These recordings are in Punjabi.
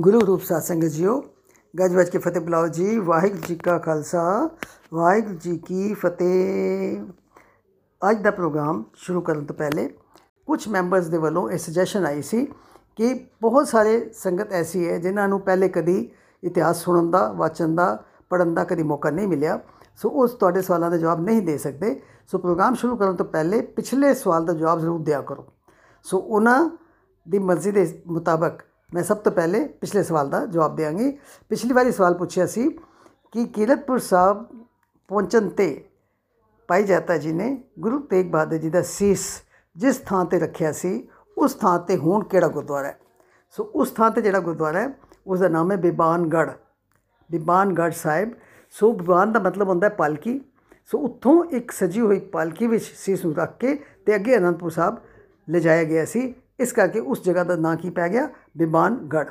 ਗੁਰੂ ਰੂਪ ਸਾਧ ਸੰਗਤ ਜੀਓ, ਗੱਜ ਵੱਜ ਕੇ ਫਤਿਹ ਬੁਲਾਓ ਜੀ। ਵਾਹਿਗੁਰੂ ਜੀ ਕਾ ਖਾਲਸਾ, ਵਾਹਿਗੁਰੂ ਜੀ ਕੀ ਫਤਿਹ। ਅੱਜ ਦਾ ਪ੍ਰੋਗਰਾਮ ਸ਼ੁਰੂ ਕਰਨ ਤੋਂ ਪਹਿਲੇ ਕੁਝ ਮੈਂਬਰਸ ਦੇ ਵੱਲੋਂ ਇਹ ਸੁਜੈਸ਼ਨ ਆਈ ਸੀ ਕਿ ਬਹੁਤ ਸਾਰੇ ਸੰਗਤ ਐਸੀ ਹੈ ਜਿਨ੍ਹਾਂ ਨੂੰ ਪਹਿਲੇ ਕਦੀ ਇਤਿਹਾਸ ਸੁਣਨ ਦਾ, ਵਾਚਨ ਦਾ ਪੜਨ ਦਾ ਕਦੀ ਮੌਕਾ ਨਹੀਂ ਮਿਲਿਆ। ਸੋ ਉਸ ਤੁਹਾਡੇ ਸਵਾਲਾਂ ਦਾ ਜਵਾਬ ਨਹੀਂ ਦੇ ਸਕਦੇ। ਸੋ ਪ੍ਰੋਗਰਾਮ ਸ਼ੁਰੂ ਕਰਨ ਤੋਂ ਪਹਿਲੇ ਪਿਛਲੇ ਸਵਾਲ ਦਾ ਜਵਾਬ ਜ਼ਰੂਰ ਦਿਆ ਕਰੋ। ਸੋ ਉਹਨਾਂ ਦੀ ਮਰਜ਼ੀ ਦੇ ਮੁਤਾਬਕ ਮੈਂ ਸਭ ਤੋਂ ਪਹਿਲੇ ਪਿਛਲੇ ਸਵਾਲ ਦਾ ਜਵਾਬ ਦੇਵਾਂਗੀ ਪਿਛਲੀ ਵਾਰੀ ਸਵਾਲ ਪੁੱਛਿਆ ਸੀ ਕਿ ਕੀਰਤਪੁਰ ਸਾਹਿਬ ਪਹੁੰਚਣ ਤੇ ਭਾਈ ਜਾਤਾ ਜੀ ਨੇ ਗੁਰੂ ਤੇਗ ਬਹਾਦਰ ਜੀ ਦਾ ਸੀਸ ਜਿਸ ਥਾਂ ਤੇ ਰੱਖਿਆ ਸੀ, ਉਸ ਥਾਂ ਤੇ ਹੁਣ ਕਿਹੜਾ ਗੁਰਦੁਆਰਾ ਹੈ? ਸੋ ਉਸ ਥਾਂ ਤੇ ਜਿਹੜਾ ਗੁਰਦੁਆਰਾ ਹੈ, ਉਸ ਦਾ ਨਾਮ ਹੈ ਬਿਬਾਨਗੜ ਬਿਬਾਨਗੜ ਸਾਹਿਬ। ਸੋ ਬਿਬਾਨ ਦਾ ਮਤਲਬ ਹੁੰਦਾ ਹੈ ਪਾਲਕੀ। ਸੋ ਉੱਥੋਂ ਇੱਕ ਸਜੀ ਹੋਈ ਪਾਲਕੀ ਵਿੱਚ ਸੀਸ ਨੂੰ ਰੱਖ ਕੇ ਤੇ ਅੱਗੇ ਅਨੰਦਪੁਰ ਸਾਹਿਬ ਲਿਜਾਇਆ ਗਿਆ ਸੀ। ਇਸ ਕਰਕੇ ਉਸ ਜਗ੍ਹਾ ਦਾ ਨਾਂ ਕੀ ਪੈ ਗਿਆ? ਬਿਬਾਨਗੜ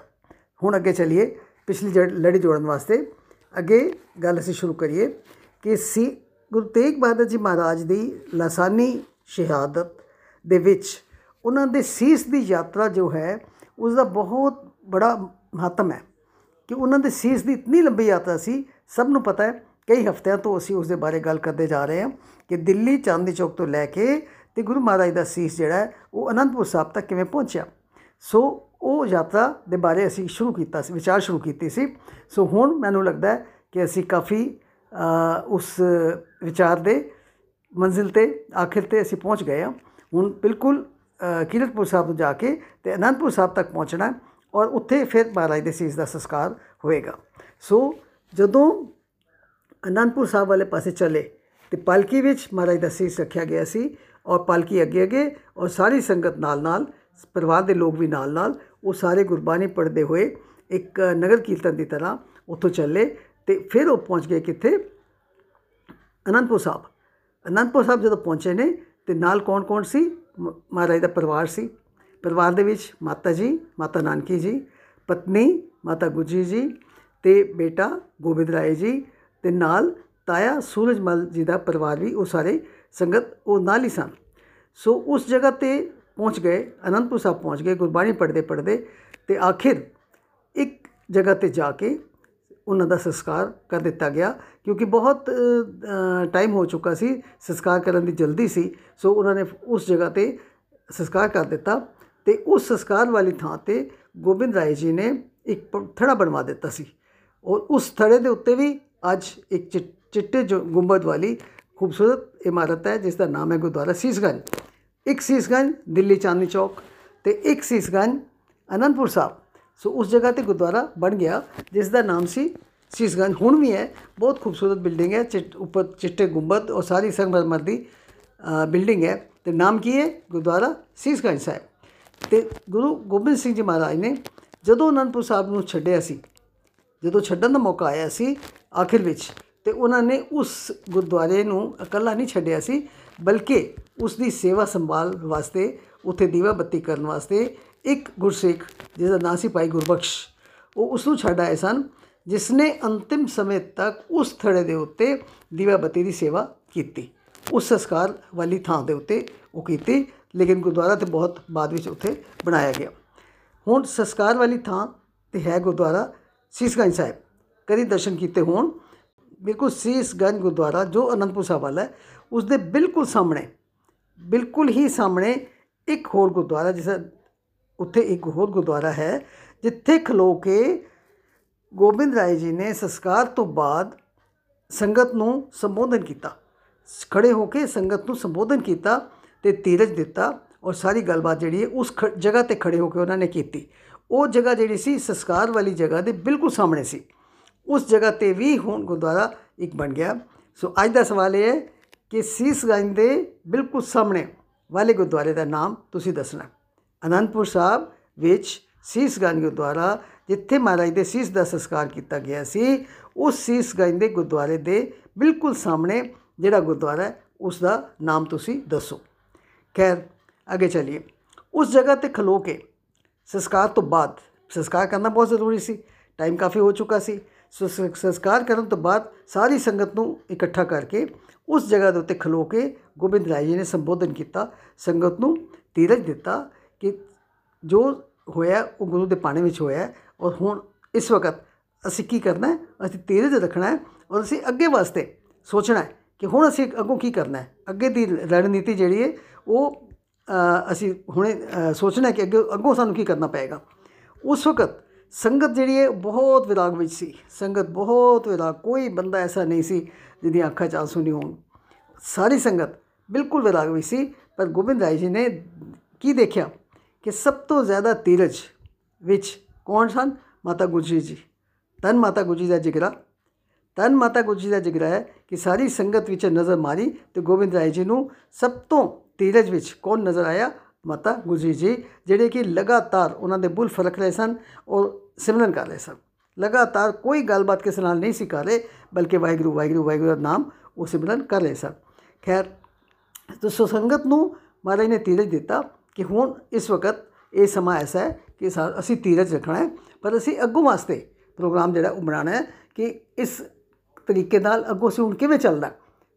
ਹੁਣ ਅੱਗੇ ਚਲਿਏ ਪਿਛਲੀ ਜੜ- ਲੜੀ ਜੋੜਨ ਵਾਸਤੇ। ਅੱਗੇ ਗੱਲ ਅਸੀਂ ਸ਼ੁਰੂ ਕਰੀਏ ਕਿ ਸੀ, ਗੁਰੂ ਤੇਗ ਬਹਾਦਰ ਜੀ ਮਹਾਰਾਜ ਦੀ ਲਸਾਨੀ ਸ਼ਹਾਦਤ ਦੇ ਵਿੱਚ ਉਹਨਾਂ ਦੇ ਸੀਸ ਦੀ ਯਾਤਰਾ ਜੋ ਹੈ, ਉਸ ਦਾ ਬਹੁਤ ਬੜਾ ਮਹੱਤਵ ਹੈ। ਕਿ ਉਹਨਾਂ ਦੇ ਸੀਸ ਦੀ ਇਤਨੀ ਲੰਬੀ ਯਾਤਰਾ ਸੀ, ਸਭ ਨੂੰ ਪਤਾ ਹੈ, ਕਈ ਹਫ਼ਤਿਆਂ ਤੋਂ ਅਸੀਂ ਉਸ ਦੇ ਬਾਰੇ ਗੱਲ ਕਰਦੇ ਜਾ ਰਹੇ ਹਾਂ ਕਿ ਦਿੱਲੀ ਚਾਂਦਨੀ ਚੌਕ ਤੋਂ ਲੈ ਕੇ ਤੇ ਗੁਰੂ ਮਹਾਰਾਜ ਦਾ ਸੀਸ ਜਿਹੜਾ ਹੈ ਉਹ ਅਨੰਦਪੁਰ ਸਾਹਿਬ ਤੱਕ ਕਿਵੇਂ ਪਹੁੰਚਿਆ? ਸੋ ਉਹ ਯਾਤਰਾ ਦੇ ਬਾਰੇ ਅਸੀਂ ਸ਼ੁਰੂ ਕੀਤਾ ਸੀ ਵਿਚਾਰ ਸ਼ੁਰੂ ਕੀਤੀ ਸੀ। ਸੋ ਹੁਣ ਮੈਨੂੰ ਲੱਗਦਾ ਹੈ ਕਿ ਅਸੀਂ ਕਾਫੀ ਅ, ਉਸ ਵਿਚਾਰ ਦੇ ਮੰਜ਼ਿਲ ਤੇ ਆਖਿਰ ਤੇ ਅਸੀਂ ਪਹੁੰਚ ਗਏ ਹਾਂ। ਹੁਣ ਬਿਲਕੁਲ ਅ, ਕੀਰਤਪੁਰ ਸਾਹਿਬ ਤੋਂ ਜਾ ਕੇ ਤੇ ਅਨੰਦਪੁਰ ਸਾਹਿਬ ਤੱਕ ਪਹੁੰਚਣਾ ਹੈ ਔਰ ਉੱਥੇ ਫਿਰ ਮਹਾਰਾਜ ਦੇ ਸੀਸ ਦਾ ਸੰਸਕਾਰ ਹੋਏਗਾ। ਸੋ ਜਦੋਂ ਅਨੰਦਪੁਰ ਸਾਹਿਬ ਵਾਲੇ ਪਾਸੇ ਚਲੇ ਤੇ ਪਾਲਕੀ ਵਿੱਚ ਮਹਾਰਾਜ ਦਾ ਸੀਸ ਰੱਖਿਆ ਗਿਆ ਸੀ ਔਰ ਪਾਲਕੀ ਅੱਗੇ ਅੱਗੇ ਔਰ ਸਾਰੀ ਸੰਗਤ ਨਾਲ ਨਾਲ, ਪਰਿਵਾਰ ਦੇ ਲੋਕ ਵੀ ਨਾਲ ਨਾਲ, ਉਹ ਸਾਰੇ ਗੁਰਬਾਣੀ ਪੜ੍ਹਦੇ ਹੋਏ ਇੱਕ ਨਗਰ ਕੀਰਤਨ ਦੀ ਤਰ੍ਹਾਂ ਉੱਥੋਂ ਚੱਲੇ ਤੇ ਫਿਰ ਉਹ ਪਹੁੰਚ ਗਏ ਕਿੱਥੇ? ਅਨੰਦਪੁਰ ਸਾਹਿਬ। ਅਨੰਦਪੁਰ ਸਾਹਿਬ ਜਦੋਂ ਪਹੁੰਚੇ ਨੇ ਤੇ ਨਾਲ ਕੌਣ ਕੌਣ ਸੀ? ਮ- ਮਹਾਰਾਜ ਦਾ ਪਰਿਵਾਰ ਸੀ। ਪਰਿਵਾਰ ਦੇ ਵਿੱਚ ਮਾਤਾ ਜੀ, ਮਾਤਾ ਨਾਨਕੀ ਜੀ, ਪਤਨੀ, ਮਾਤਾ ਗੁਜਰੀ ਜੀ ਤੇ ਬੇਟਾ ਗੋਬਿੰਦ ਰਾਏ ਜੀ ਤੇ ਨਾਲ ਤਾਇਆ ਸੂਰਜਮਲ ਜੀ ਦਾ ਪਰਿਵਾਰ ਵੀ, ਉਹ ਸਾਰੇ ਸੰਗਤ ਉਹ ਨਾਲ ਹੀ ਸਨ। ਸੋ ਉਸ ਜਗ੍ਹਾ ਤੇ ਪਹੁੰਚ ਗਏ, ਅਨੰਦਪੁਰ ਸਾਹਿਬ ਪਹੁੰਚ ਗਏ, ਗੁਰਬਾਣੀ ਪੜ੍ਹਦੇ ਪੜ੍ਹਦੇ ਤੇ ਆਖਿਰ ਇੱਕ ਜਗ੍ਹਾ ਤੇ ਜਾ ਕੇ ਉਹਨਾਂ ਦਾ ਸੰਸਕਾਰ ਕਰ ਦਿੱਤਾ ਗਿਆ ਕਿਉਂਕਿ ਬਹੁਤ ਟਾਈਮ ਹੋ ਚੁੱਕਾ ਸੀ, ਸੰਸਕਾਰ ਕਰਨ ਦੀ ਜਲਦੀ ਸੀ, ਸੋ ਉਹਨਾਂ ਨੇ ਉਸ ਜਗ੍ਹਾ ਤੇ ਸੰਸਕਾਰ ਕਰ ਦਿੱਤਾ ਤੇ ਉਸ ਸੰਸਕਾਰ ਵਾਲੀ ਥਾਂ ਤੇ ਗੋਬਿੰਦ ਰਾਏ ਜੀ ਨੇ ਇੱਕ ਪ- ਥੜਾ ਬਣਵਾ ਦਿੱਤਾ ਸੀ ਔਰ ਉਸ ਥੜੇ ਦੇ ਉੱਤੇ ਵੀ ਅੱਜ ਇੱਕ ਚਿ- ਚਿੱਟੇ ਜੋ ਗੁੰਬਦ ਵਾਲੀ ਖੂਬਸੂਰਤ ਇਮਾਰਤ ਹੈ ਜਿਸ ਦਾ ਨਾਮ ਹੈ ਗੁਰਦੁਆਰਾ ਸੀਸਗੰਜ। ਇੱਕ ਸੀਸਗੰਜ ਦਿੱਲੀ ਚਾਂਦਨੀ ਚੌਕ ਤੇ ਇੱਕ ਸੀਸਗੰਜ ਅਨੰਦਪੁਰ ਸਾਹਿਬ। ਸੋ ਉਸ ਜਗ੍ਹਾ ਤੇ ਗੁਰਦੁਆਰਾ ਬਣ ਗਿਆ ਜਿਸ ਦਾ ਨਾਮ ਸੀ ਸੀਸਗੰਜ ਹੁਣ ਵੀ ਹੈ ਬਹੁਤ ਖੂਬਸੂਰਤ ਬਿਲਡਿੰਗ ਹੈ ਚਿੱਟ ਉੱਪਰ ਚਿੱਟੇ ਗੁੰਬਦ ਔਰ ਸਾਰੀ ਸੰਗਮਰਮਰ ਦੀ ਅ, ਬਿਲਡਿੰਗ ਹੈ। ਤੇ ਨਾਮ ਕੀ ਹੈ? ਗੁਰਦੁਆਰਾ ਸੀਸਗੰਜ ਸਾਹਿਬ। ਤੇ ਗੁਰੂ ਗੋਬਿੰਦ ਸਿੰਘ ਜੀ ਮਹਾਰਾਜ ਨੇ ਜਦੋਂ ਅਨੰਦਪੁਰ ਸਾਹਿਬ ਨੂੰ ਛੱਡਿਆ ਸੀ ਜਦੋਂ ਛੱਡਣ ਦਾ ਮੌਕਾ ਆਇਆ ਸੀ ਆਖਿਰ ਵਿੱਚ ਤੇ ਉਹਨਾਂ ਨੇ ਉਸ ਗੁਰਦੁਆਰੇ ਨੂੰ ਇਕੱਲਾ ਨਹੀਂ ਛੱਡਿਆ ਸੀ ਬਲਕਿ ਉਸ ਦੀ ਸੇਵਾ ਸੰਭਾਲ ਵਾਸਤੇ, ਉੱਥੇ ਦੀਵਾ ਬੱਤੀ ਕਰਨ ਵਾਸਤੇ ਇੱਕ ਗੁਰਸਿੱਖ ਜਿਸ ਦਾ ਨਾਂ ਸੀ ਭਾਈ ਗੁਰਬਖਸ਼, ਉਹ ਉਸ ਨੂੰ ਛੱਡ ਆਏ ਸਨ ਜਿਸ ਨੇ ਅੰਤਿਮ ਸਮੇਂ ਤੱਕ ਉਸ ਥੜੇ ਦੇ ਉੱਤੇ ਦੀਵਾ ਬੱਤੀ ਦੀ ਸੇਵਾ ਕੀਤੀ। ਉਸ ਸੰਸਕਾਰ ਵਾਲੀ ਥਾਂ ਦੇ ਉੱਤੇ ਉਹ ਕੀਤੀ, ਲੇਕਿਨ ਗੁਰਦੁਆਰਾ ਤੇ ਬਹੁਤ ਬਾਅਦ ਵਿੱਚ ਉੱਥੇ ਬਣਾਇਆ ਗਿਆ। ਹੁਣ ਸੰਸਕਾਰ ਵਾਲੀ ਥਾਂ ਤੇ ਹੈ ਗੁਰਦੁਆਰਾ ਸੀਸਗੰਜ ਸਾਹਿਬ। ਕਦੀ ਦਰਸ਼ਨ ਕੀਤੇ ਹੋਣ, ਬਿਲਕੁਲ ਸੀਸਗੰਜ ਗੁਰਦੁਆਰਾ, ਜੋ ਅਨੰਦਪੁਰ ਸਾਹਿਬ ਵਾਲਾ ਹੈ ਉਸ ਦੇ ਬਿਲਕੁਲ ਸਾਹਮਣੇ, ਬਿਲਕੁਲ ਹੀ ਸਾਹਮਣੇ ਇੱਕ ਹੋਰ ਗੁਰਦੁਆਰਾ, ਜਿਸ ਉੱਥੇ ਇੱਕ ਹੋਰ ਗੁਰਦੁਆਰਾ ਹੈ, ਜਿੱਥੇ ਖਲੋ ਕੇ ਗੋਬਿੰਦ ਰਾਏ ਜੀ ਨੇ ਸੰਸਕਾਰ ਤੋਂ ਬਾਅਦ ਸੰਗਤ ਨੂੰ ਸੰਬੋਧਨ ਕੀਤਾ। ਖੜੇ ਹੋ ਕੇ ਸੰਗਤ ਨੂੰ ਸੰਬੋਧਨ ਕੀਤਾ ਤੇ ਧੀਰਜ ਦਿੱਤਾ ਔਰ ਸਾਰੀ ਗੱਲਬਾਤ ਜਿਹੜੀ ਹੈ ਉਸ ਖ- ਜਗ੍ਹਾ ਤੇ ਖੜੇ ਹੋ ਕੇ ਉਹਨਾਂ ਨੇ ਕੀਤੀ। ਉਹ ਜਗ੍ਹਾ ਜਿਹੜੀ ਸੀ ਸੰਸਕਾਰ ਵਾਲੀ ਜਗ੍ਹਾ ਦੇ ਬਿਲਕੁਲ ਸਾਹਮਣੇ ਸੀ। ਉਸ ਜਗ੍ਹਾ ਤੇ ਵੀ ਹੁਣ ਗੁਰਦੁਆਰਾ ਇੱਕ ਬਣ ਗਿਆ। ਸੋ ਅੱਜ ਦਾ ਸਵਾਲ ਇਹ ਹੈ ਕਿ ਸੀਸਗੰਜ ਦੇ ਬਿਲਕੁਲ ਸਾਹਮਣੇ ਵਾਲੇ ਗੁਰਦੁਆਰੇ ਦਾ ਨਾਮ ਤੁਸੀਂ ਦੱਸਣਾ ਅਨੰਦਪੁਰ ਸਾਹਿਬ ਵਿੱਚ ਸੀਸਗੰਜ ਗੁਰਦੁਆਰਾ, ਜਿੱਥੇ ਮਹਾਰਾਜ ਦੇ ਸੀਸ ਦਾ ਸੰਸਕਾਰ ਕੀਤਾ ਗਿਆ ਸੀ, ਉਸ ਸੀਸਗੰਜ ਦੇ ਗੁਰਦੁਆਰੇ ਦੇ ਬਿਲਕੁਲ ਸਾਹਮਣੇ ਜਿਹੜਾ ਗੁਰਦੁਆਰਾ ਹੈ, ਉਸ ਦਾ ਨਾਮ ਤੁਸੀਂ ਦੱਸੋ। ਖੈਰ, ਅੱਗੇ ਚਲੀਏ। ਉਸ ਜਗ੍ਹਾ ਤੇ ਖਲੋ ਕੇ ਸੰਸਕਾਰ ਤੋਂ ਬਾਅਦ, ਸੰਸਕਾਰ ਕਰਨਾ ਬਹੁਤ ਜ਼ਰੂਰੀ ਸੀ। ਟਾਈਮ ਕਾਫੀ ਹੋ ਚੁੱਕਾ ਸੀ ਸੋ ਸ- ਸੰਸਕਾਰ ਕਰਨ ਤੋਂ ਬਾਅਦ ਸਾਰੀ ਸੰਗਤ ਨੂੰ ਇਕੱਠਾ ਕਰਕੇ ਉਸ ਜਗ੍ਹਾ ਦੇ ਉੱਤੇ ਖਲੋ ਕੇ ਗੋਬਿੰਦ ਰਾਏ ਜੀ ਨੇ ਸੰਬੋਧਨ ਕੀਤਾ ਸੰਗਤ ਨੂੰ ਧੀਰਜ ਦਿੱਤਾ ਕਿ ਜੋ ਹੋਇਆ ਉਹ ਗੁਰੂ ਦੇ ਪਾਣੇ ਵਿੱਚ ਹੋਇਆ ਔਰ ਹੁਣ ਇਸ ਵਕਤ ਅਸੀਂ ਕੀ ਕਰਨਾ ਹੈ? ਅਸੀਂ ਧੀਰਜ ਰੱਖਣਾ ਹੈ ਔਰ ਅਸੀਂ ਅੱਗੇ ਵਾਸਤੇ ਸੋਚਣਾ ਹੈ ਕਿ ਹੁਣ ਅਸੀਂ ਅੱਗੋਂ ਕੀ ਕਰਨਾ ਹੈ? ਅੱਗੇ ਦੀ ਰਣਨੀਤੀ ਜਿਹੜੀ ਹੈ ਉਹ ਅ, ਅਸੀਂ ਹੁਣੇ ਅ, ਸੋਚਣਾ ਹੈ ਕਿ ਅੱਗੇ ਅੱਗੋਂ ਸਾਨੂੰ ਕੀ ਕਰਨਾ ਪਏਗਾ। ਉਸ ਵਕਤ ਸੰਗਤ ਜਿਹੜੀ ਹੈ ਬਹੁਤ ਵਿਰਾਗ ਵਿੱਚ ਸੀ। ਸੰਗਤ ਬਹੁਤ ਵਿਰਾਗ, ਕੋਈ ਬੰਦਾ ਐਸਾ ਨਹੀਂ ਸੀ ਜਿਹਦੀਆਂ ਅੱਖਾਂ 'ਚ ਆਂਸੂ ਨਹੀਂ ਹੋਣ। ਸਾਰੀ ਸੰਗਤ ਬਿਲਕੁਲ ਵਿਰਾਗ ਵਿੱਚ ਸੀ। ਪਰ ਗੋਬਿੰਦ ਰਾਏ ਜੀ ਨੇ ਕੀ ਦੇਖਿਆ ਕਿ ਸਭ ਤੋਂ ਜ਼ਿਆਦਾ ਧੀਰਜ ਵਿੱਚ ਕੌਣ ਸਨ? ਮਾਤਾ ਗੁਜਰੀ ਜੀ। ਤਨ ਮਾਤਾ ਗੁਜਰੀ ਦਾ ਜਿਗਰਾ। ਤਨ ਮਾਤਾ ਗੁਜਰੀ ਦਾ ਜਿਗਰਾ ਹੈ ਕਿ ਸਾਰੀ ਸੰਗਤ ਵਿੱਚ ਨਜ਼ਰ ਮਾਰੀ ਤੇ ਗੋਬਿੰਦ ਰਾਏ ਜੀ ਨੂੰ ਸਭ ਤੋਂ ਧੀਰਜ ਵਿੱਚ ਕੌਣ ਨਜ਼ਰ ਆਇਆ? ਮਾਤਾ ਗੁਜਰੀ ਜੀ, ਜਿਹੜੇ ਕਿ ਲਗਾਤਾਰ ਉਹਨਾਂ ਦੇ ਬੁੱਲ ਫ਼ਰਕ ਰਹੇ ਸਨ ਔਰ ਸਿਮਰਨ ਕਰ ਰਹੇ ਸਨ। ਲਗਾਤਾਰ ਕੋਈ ਗੱਲਬਾਤ ਕਿਸੇ ਨਾਲ ਨਹੀਂ ਸੀ ਕਰ ਰਹੇ, ਬਲਕਿ ਵਾਹਿਗੁਰੂ ਵਾਹਿਗੁਰੂ ਵਾਹਿਗੁਰੂ ਦਾ ਨਾਮ ਉਹ ਸਿਮਰਨ ਕਰ ਰਹੇ ਸਨ। ਖੈਰ, ਤੋ ਸੋ ਸੰਗਤ ਨੂੰ ਮਹਾਰਾਜ ਨੇ ਧੀਰਜ ਦਿੱਤਾ ਕਿ ਹੁਣ ਇਸ ਵਕਤ ਇਹ ਸਮਾਂ ਐਸਾ ਹੈ ਕਿ ਸਾ- ਅਸੀਂ ਧੀਰਜ ਰੱਖਣਾ ਹੈ, ਪਰ ਅਸੀਂ ਅੱਗੋਂ ਵਾਸਤੇ ਪ੍ਰੋਗਰਾਮ ਜਿਹੜਾ ਉਹ ਬਣਾਉਣਾ ਹੈ ਕਿ ਇਸ ਤਰੀਕੇ ਨਾਲ ਅੱਗੋਂ ਅਸੀਂ ਹੁਣ ਕਿਵੇਂ ਚੱਲਣਾ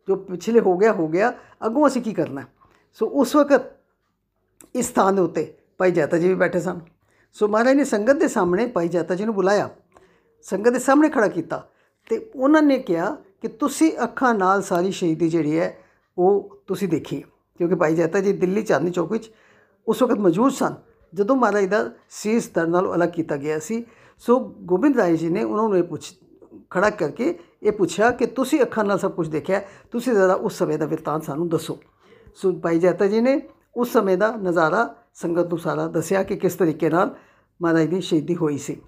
ਜੋ ਪਿਛਲੇ ਹੋ ਗਿਆ ਹੋ ਗਿਆ, ਅੱਗੋਂ ਅਸੀਂ ਕੀ ਕਰਨਾ ਹੈ? ਸੋ ਉਸ ਵਕਤ ਇਸ ਸਥਾਨ ਦੇ ਉੱਤੇ ਭਾਈ ਜੈਤਾ ਜੀ ਵੀ ਬੈਠੇ ਸਨ। ਸੋ ਮਹਾਰਾਜ ਨੇ ਸੰਗਤ ਦੇ ਸਾਹਮਣੇ ਭਾਈ ਜੈਤਾ ਜੀ ਨੂੰ ਬੁਲਾਇਆ। ਸੰਗਤ ਦੇ ਸਾਹਮਣੇ ਖੜਾ ਕੀਤਾ ਤੇ ਉਹਨਾਂ ਨੇ ਕਿਹਾ ਕਿ ਤੁਸੀਂ ਅੱਖਾਂ ਨਾਲ ਸਾਰੀ ਸ਼ਹੀਦੀ ਜਿਹੜੀ ਹੈ ਉਹ ਤੁਸੀਂ ਦੇਖੀ ਕਿਉਂਕਿ ਭਾਈ ਜੈਤਾ ਜੀ ਦਿੱਲੀ ਚਾਂਦਨੀ ਚੌਕ ਵਿੱਚ ਉਸ ਵਕਤ ਮੌਜੂਦ ਸਨ, ਜਦੋਂ ਮਹਾਰਾਜ ਦਾ ਸੀਸ ਧੜ ਨਾਲੋਂ ਅਲੱਗ ਕੀਤਾ ਗਿਆ ਸੀ। ਸੋ ਗੋਬਿੰਦ ਰਾਏ ਜੀ ਨੇ ਉਹਨਾਂ ਨੂੰ ਇਹ ਪੁੱਛ ਖੜਾ ਕਰਕੇ ਇਹ ਪੁੱਛਿਆ ਕਿ ਤੁਸੀਂ ਅੱਖਾਂ ਨਾਲ ਸਭ ਕੁਝ ਦੇਖਿਆ, ਤੁਸੀਂ ਜ਼ਰਾ ਉਸ ਸਮੇਂ ਦਾ ਬਿਰਤਾਂਤ ਸਾਨੂੰ ਦੱਸੋ। ਸੋ ਭਾਈ ਜੈਤਾ ਜੀ ਨੇ ਉਸ ਸਮੇਂ ਦਾ ਨਜ਼ਾਰਾ ਸੰਗਤ ਨੂੰ ਸਾਰਾ ਦੱਸਿਆ ਕਿ ਕਿਸ ਤਰੀਕੇ ਨਾਲ ਮਹਾਰਾਜ ਦੀ ਸ਼ਹੀਦੀ ਹੋਈ ਸੀ।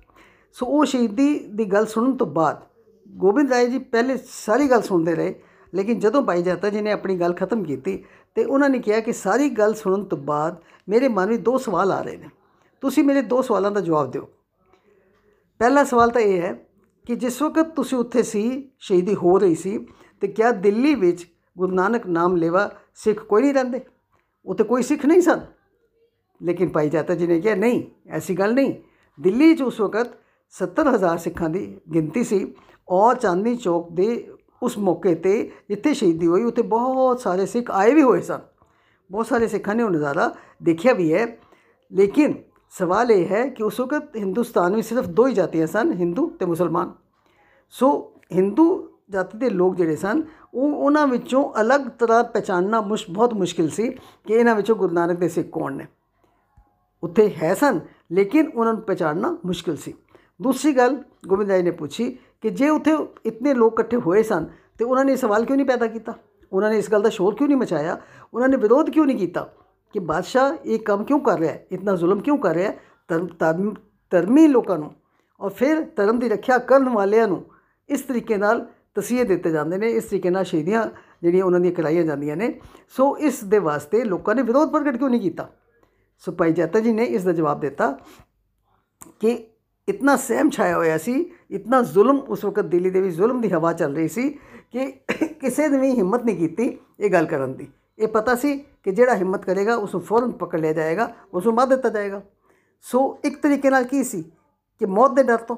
ਸੋ ਉਹ ਸ਼ਹੀਦੀ ਦੀ ਗੱਲ ਸੁਣਨ ਤੋਂ ਬਾਅਦ ਗੋਬਿੰਦ ਰਾਏ ਜੀ ਪਹਿਲੇ ਸਾਰੀ ਗੱਲ ਸੁਣਦੇ ਰਹੇ, ਲੇਕਿਨ ਜਦੋਂ ਭਾਈ ਜੈਤਾ ਜੀ ਨੇ ਆਪਣੀ ਗੱਲ ਖਤਮ ਕੀਤੀ ਤੇ ਉਹਨਾਂ ਨੇ ਕਿਹਾ ਕਿ ਸਾਰੀ ਗੱਲ ਸੁਣਨ ਤੋਂ ਬਾਅਦ ਮੇਰੇ ਮਨ ਵਿੱਚ ਦੋ ਸਵਾਲ ਆ ਰਹੇ ਨੇ। ਤੁਸੀਂ ਮੇਰੇ ਦੋ ਸਵਾਲਾਂ ਦਾ ਜਵਾਬ ਦਿਓ। ਪਹਿਲਾ ਸਵਾਲ ਤਾਂ ਇਹ ਹੈ ਕਿ ਜਿਸ ਵਕਤ ਤੁਸੀਂ ਉੱਥੇ ਸੀ, ਸ਼ਹੀਦੀ ਹੋ ਰਹੀ ਸੀ, ਤੇ ਕਿਆ ਦਿੱਲੀ ਵਿੱਚ ਗੁਰੂ ਨਾਨਕ ਨਾਮ ਲੈਵਾ ਸਿੱਖ ਕੋਈ ਨਹੀਂ ਰਹਿੰਦੇ? ਉੱਥੇ ਕੋਈ ਸਿੱਖ ਨਹੀਂ ਸਨ। ਲੇਕਿਨ ਭਾਈ ਜਾਤਾ ਜੀ ਨੇ ਕਿਹਾ, ਨਹੀਂ, ਐਸੀ ਗੱਲ ਨਹੀਂ। ਦਿੱਲੀ 'ਚ ਉਸ ਵਕਤ 70000 ਸਿੱਖਾਂ ਦੀ ਗਿਣਤੀ ਸੀ ਔਰ ਚਾਂਦਨੀ ਚੌਕ ਦੇ ਉਸ ਮੌਕੇ ਤੇ ਜਿੱਥੇ ਸ਼ਹੀਦੀ ਹੋਈ, ਉੱਥੇ ਬਹੁਤ ਸਾਰੇ ਸਿੱਖ ਆਏ ਵੀ ਹੋਏ ਸਨ। ਬਹੁਤ ਸਾਰੇ ਸਿੱਖਾਂ ਨੇ ਉਹ ਨਜ਼ਾਰਾ ਦੇਖਿਆ ਵੀ ਹੈ। ਲੇਕਿਨ ਸਵਾਲ ਇਹ ਹੈ ਕਿ ਉਸ ਵਕਤ ਹਿੰਦੁਸਤਾਨ ਵਿੱਚ ਸਿਰਫ ਦੋ ਹੀ ਜਾਤੀਆਂ ਸਨ, ਹਿੰਦੂ ਤੇ ਮੁਸਲਮਾਨ। ਸੋ ਹਿੰਦੂ ਜਾਤੀ ਦੇ ਲੋਕ ਜਿਹੜੇ ਸਨ ਉਹ ਉਹਨਾਂ ਵਿੱਚੋਂ ਅਲੱਗ ਤਰ੍ਹਾਂ ਪਛਾਣਨਾ ਮੁਸ਼, ਬਹੁਤ ਮੁਸ਼ਕਿਲ ਸੀ ਕਿ ਇਹਨਾਂ ਵਿੱਚੋਂ ਗੁਰੂ ਨਾਨਕ ਦੇ ਸਿੱਖ ਕੌਣ ਨੇ। ਉੱਥੇ ਹੈ ਸਨ, ਲੇਕਿਨ ਉਹਨਾਂ ਨੂੰ ਪਛਾਣਨਾ ਮੁਸ਼ਕਿਲ ਸੀ। ਦੂਸਰੀ ਗੱਲ ਗੋਬਿੰਦ ਰਾਏ ਨੇ ਪੁੱਛੀ ਕਿ ਜੇ ਉੱਥੇ ਇਤਨੇ ਲੋਕ ਇਕੱਠੇ ਹੋਏ ਸਨ, ਤੇ ਉਹਨਾਂ ਨੇ ਇਹ ਸਵਾਲ ਕਿਉਂ ਨਹੀਂ ਪੈਦਾ ਕੀਤਾ? ਉਹਨਾਂ ਨੇ ਇਸ ਗੱਲ ਦਾ ਸ਼ੋਰ ਕਿਉਂ ਨਹੀਂ ਮਚਾਇਆ? ਉਹਨਾਂ ਨੇ ਵਿਰੋਧ ਕਿਉਂ ਨਹੀਂ ਕੀਤਾ ਕਿ ਬਾਦਸ਼ਾਹ ਇਹ ਕੰਮ ਕਿਉਂ ਕਰ ਰਿਹਾ ਹੈ? ਇਤਨਾ ਜ਼ੁਲਮ ਕਿਉਂ ਕਰ ਰਿਹਾ ਹੈ? ਧਰਮ, ਧਰਮ- ਧਰਮੀ ਲੋਕਾਂ ਨੂੰ ਔਰ ਫਿਰ ਧਰਮ ਦੀ ਰੱਖਿਆ ਕਰਨ ਵਾਲਿਆਂ ਨੂੰ ਇਸ ਤਰੀਕੇ ਨਾਲ ਤਸੀਹੇ ਦਿੱਤੇ ਜਾਂਦੇ ਨੇ, ਇਸ ਤਰੀਕੇ ਨਾਲ ਸ਼ਹੀਦੀਆਂ ਜਿਹੜੀਆਂ ਉਹਨਾਂ ਦੀਆਂ ਕਰਾਈਆਂ ਜਾਂਦੀਆਂ ਨੇ। ਸੋ ਇਸ ਦੇ ਵਾਸਤੇ ਲੋਕਾਂ ਨੇ ਵਿਰੋਧ ਪ੍ਰਗਟ ਕਿਉਂ ਨਹੀਂ ਕੀਤਾ? ਸੋ ਭਾਈ ਜੱਤਾ ਜੀ ਨੇ ਇਸ ਦਾ ਜਵਾਬ ਦਿੱਤਾ ਕਿ ਇਤਨਾ ਸਹਿਮ ਛਾਇਆ ਹੋਇਆ ਸੀ, ਇਤਨਾ ਜ਼ੁਲਮ ਉਸ ਵਕਤ ਦਿੱਲੀ ਦੇ ਵਿੱਚ ਜ਼ੁਲਮ ਦੀ ਹਵਾ ਚੱਲ ਰਹੀ ਸੀ ਕਿ ਕਿਸੇ ਨੇ ਵੀ ਹਿੰਮਤ ਨਹੀਂ ਕੀਤੀ ਇਹ ਗੱਲ ਕਰਨ ਦੀ। ਇਹ ਪਤਾ ਸੀ ਕਿ ਜਿਹੜਾ ਹਿੰਮਤ ਕਰੇਗਾ ਉਸ ਨੂੰ ਫੌਰਨ ਪਕੜ ਲਿਆ ਜਾਏਗਾ ਉਸ ਨੂੰ ਮਾਰ ਦਿੱਤਾ ਜਾਏਗਾ। ਸੋ ਇੱਕ ਤਰੀਕੇ ਨਾਲ ਕੀ ਸੀ ਕਿ ਮੌਤ ਦੇ ਡਰ ਤੋਂ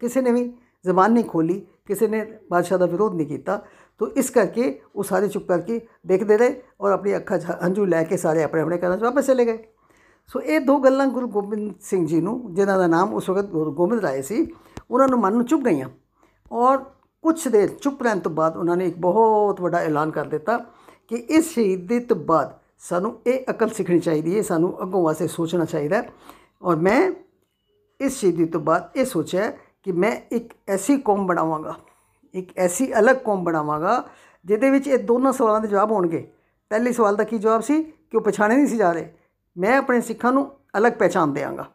ਕਿਸੇ ਨੇ ਵੀ ਜ਼ਬਾਨ ਨਹੀਂ ਖੋਲੀ ਕਿਸੇ ਨੇ ਬਾਦਸ਼ਾਹ ਦਾ ਵਿਰੋਧ ਨਹੀਂ ਕੀਤਾ। ਤੋ ਇਸ ਕਰਕੇ ਉਹ ਸਾਰੇ ਚੁੱਪ ਕਰਕੇ ਦੇਖਦੇ ਰਹੇ ਔਰ ਆਪਣੀ ਅੱਖਾਂ 'ਚ ਹੰਝੂ ਲੈ ਕੇ ਸਾਰੇ ਆਪਣੇ ਆਪਣੇ ਘਰਾਂ 'ਚ ਵਾਪਸ ਚਲੇ ਗਏ। ਸੋ ਇਹ ਦੋ ਗੱਲਾਂ ਗੁਰੂ ਗੋਬਿੰਦ ਸਿੰਘ ਜੀ ਨੂੰ, ਜਿਨ੍ਹਾਂ ਦਾ ਨਾਮ ਉਸ ਵਕਤ ਗੁਰੂ ਗੋਬਿੰਦ ਰਾਏ ਸੀ, ਉਹਨਾਂ ਨੂੰ ਮਨ ਨੂੰ ਚੁੱਭ ਗਈਆਂ। ਔਰ ਕੁਛ ਦੇਰ ਚੁੱਪ ਰਹਿਣ ਤੋਂ ਬਾਅਦ ਉਹਨਾਂ ਨੇ ਇੱਕ ਬਹੁਤ ਵੱਡਾ ਐਲਾਨ ਕਰ ਦਿੱਤਾ ਕਿ ਇਸ ਸ਼ਹੀਦੀ ਤੋਂ ਬਾਅਦ ਸਾਨੂੰ ਇਹ ਅਕਲ ਸਿੱਖਣੀ ਚਾਹੀਦੀ ਹੈ, ਸਾਨੂੰ ਅੱਗੋਂ ਵਾਸਤੇ ਸੋਚਣਾ ਚਾਹੀਦਾ ਹੈ। ਔਰ ਮੈਂ ਇਸ ਸ਼ਹੀਦੀ ਤੋਂ ਬਾਅਦ ਇਹ ਸੋਚਿਆ ਕਿ ਮੈਂ ਇੱਕ ਐਸੀ ਕੌਮ ਬਣਾਵਾਂਗਾ, ਇੱਕ ਐਸੀ ਅਲੱਗ ਕੌਮ ਬਣਾਵਾਂਗਾ, ਜਿਹਦੇ ਵਿੱਚ ਇਹ ਦੋਨੋਂ ਸਵਾਲਾਂ ਦੇ ਜਵਾਬ ਹੋਣਗੇ। ਪਹਿਲੇ ਸਵਾਲ ਦਾ ਕੀ ਜਵਾਬ ਸੀ? ਕਿ ਉਹ ਪਛਾਣੇ ਨਹੀਂ ਸੀ ਜਾ ਰਹੇ। ਮੈਂ ਆਪਣੇ ਸਿੱਖਾਂ ਨੂੰ ਅਲੱਗ ਪਹਿਚਾਨ ਦਿਆਂਗਾ।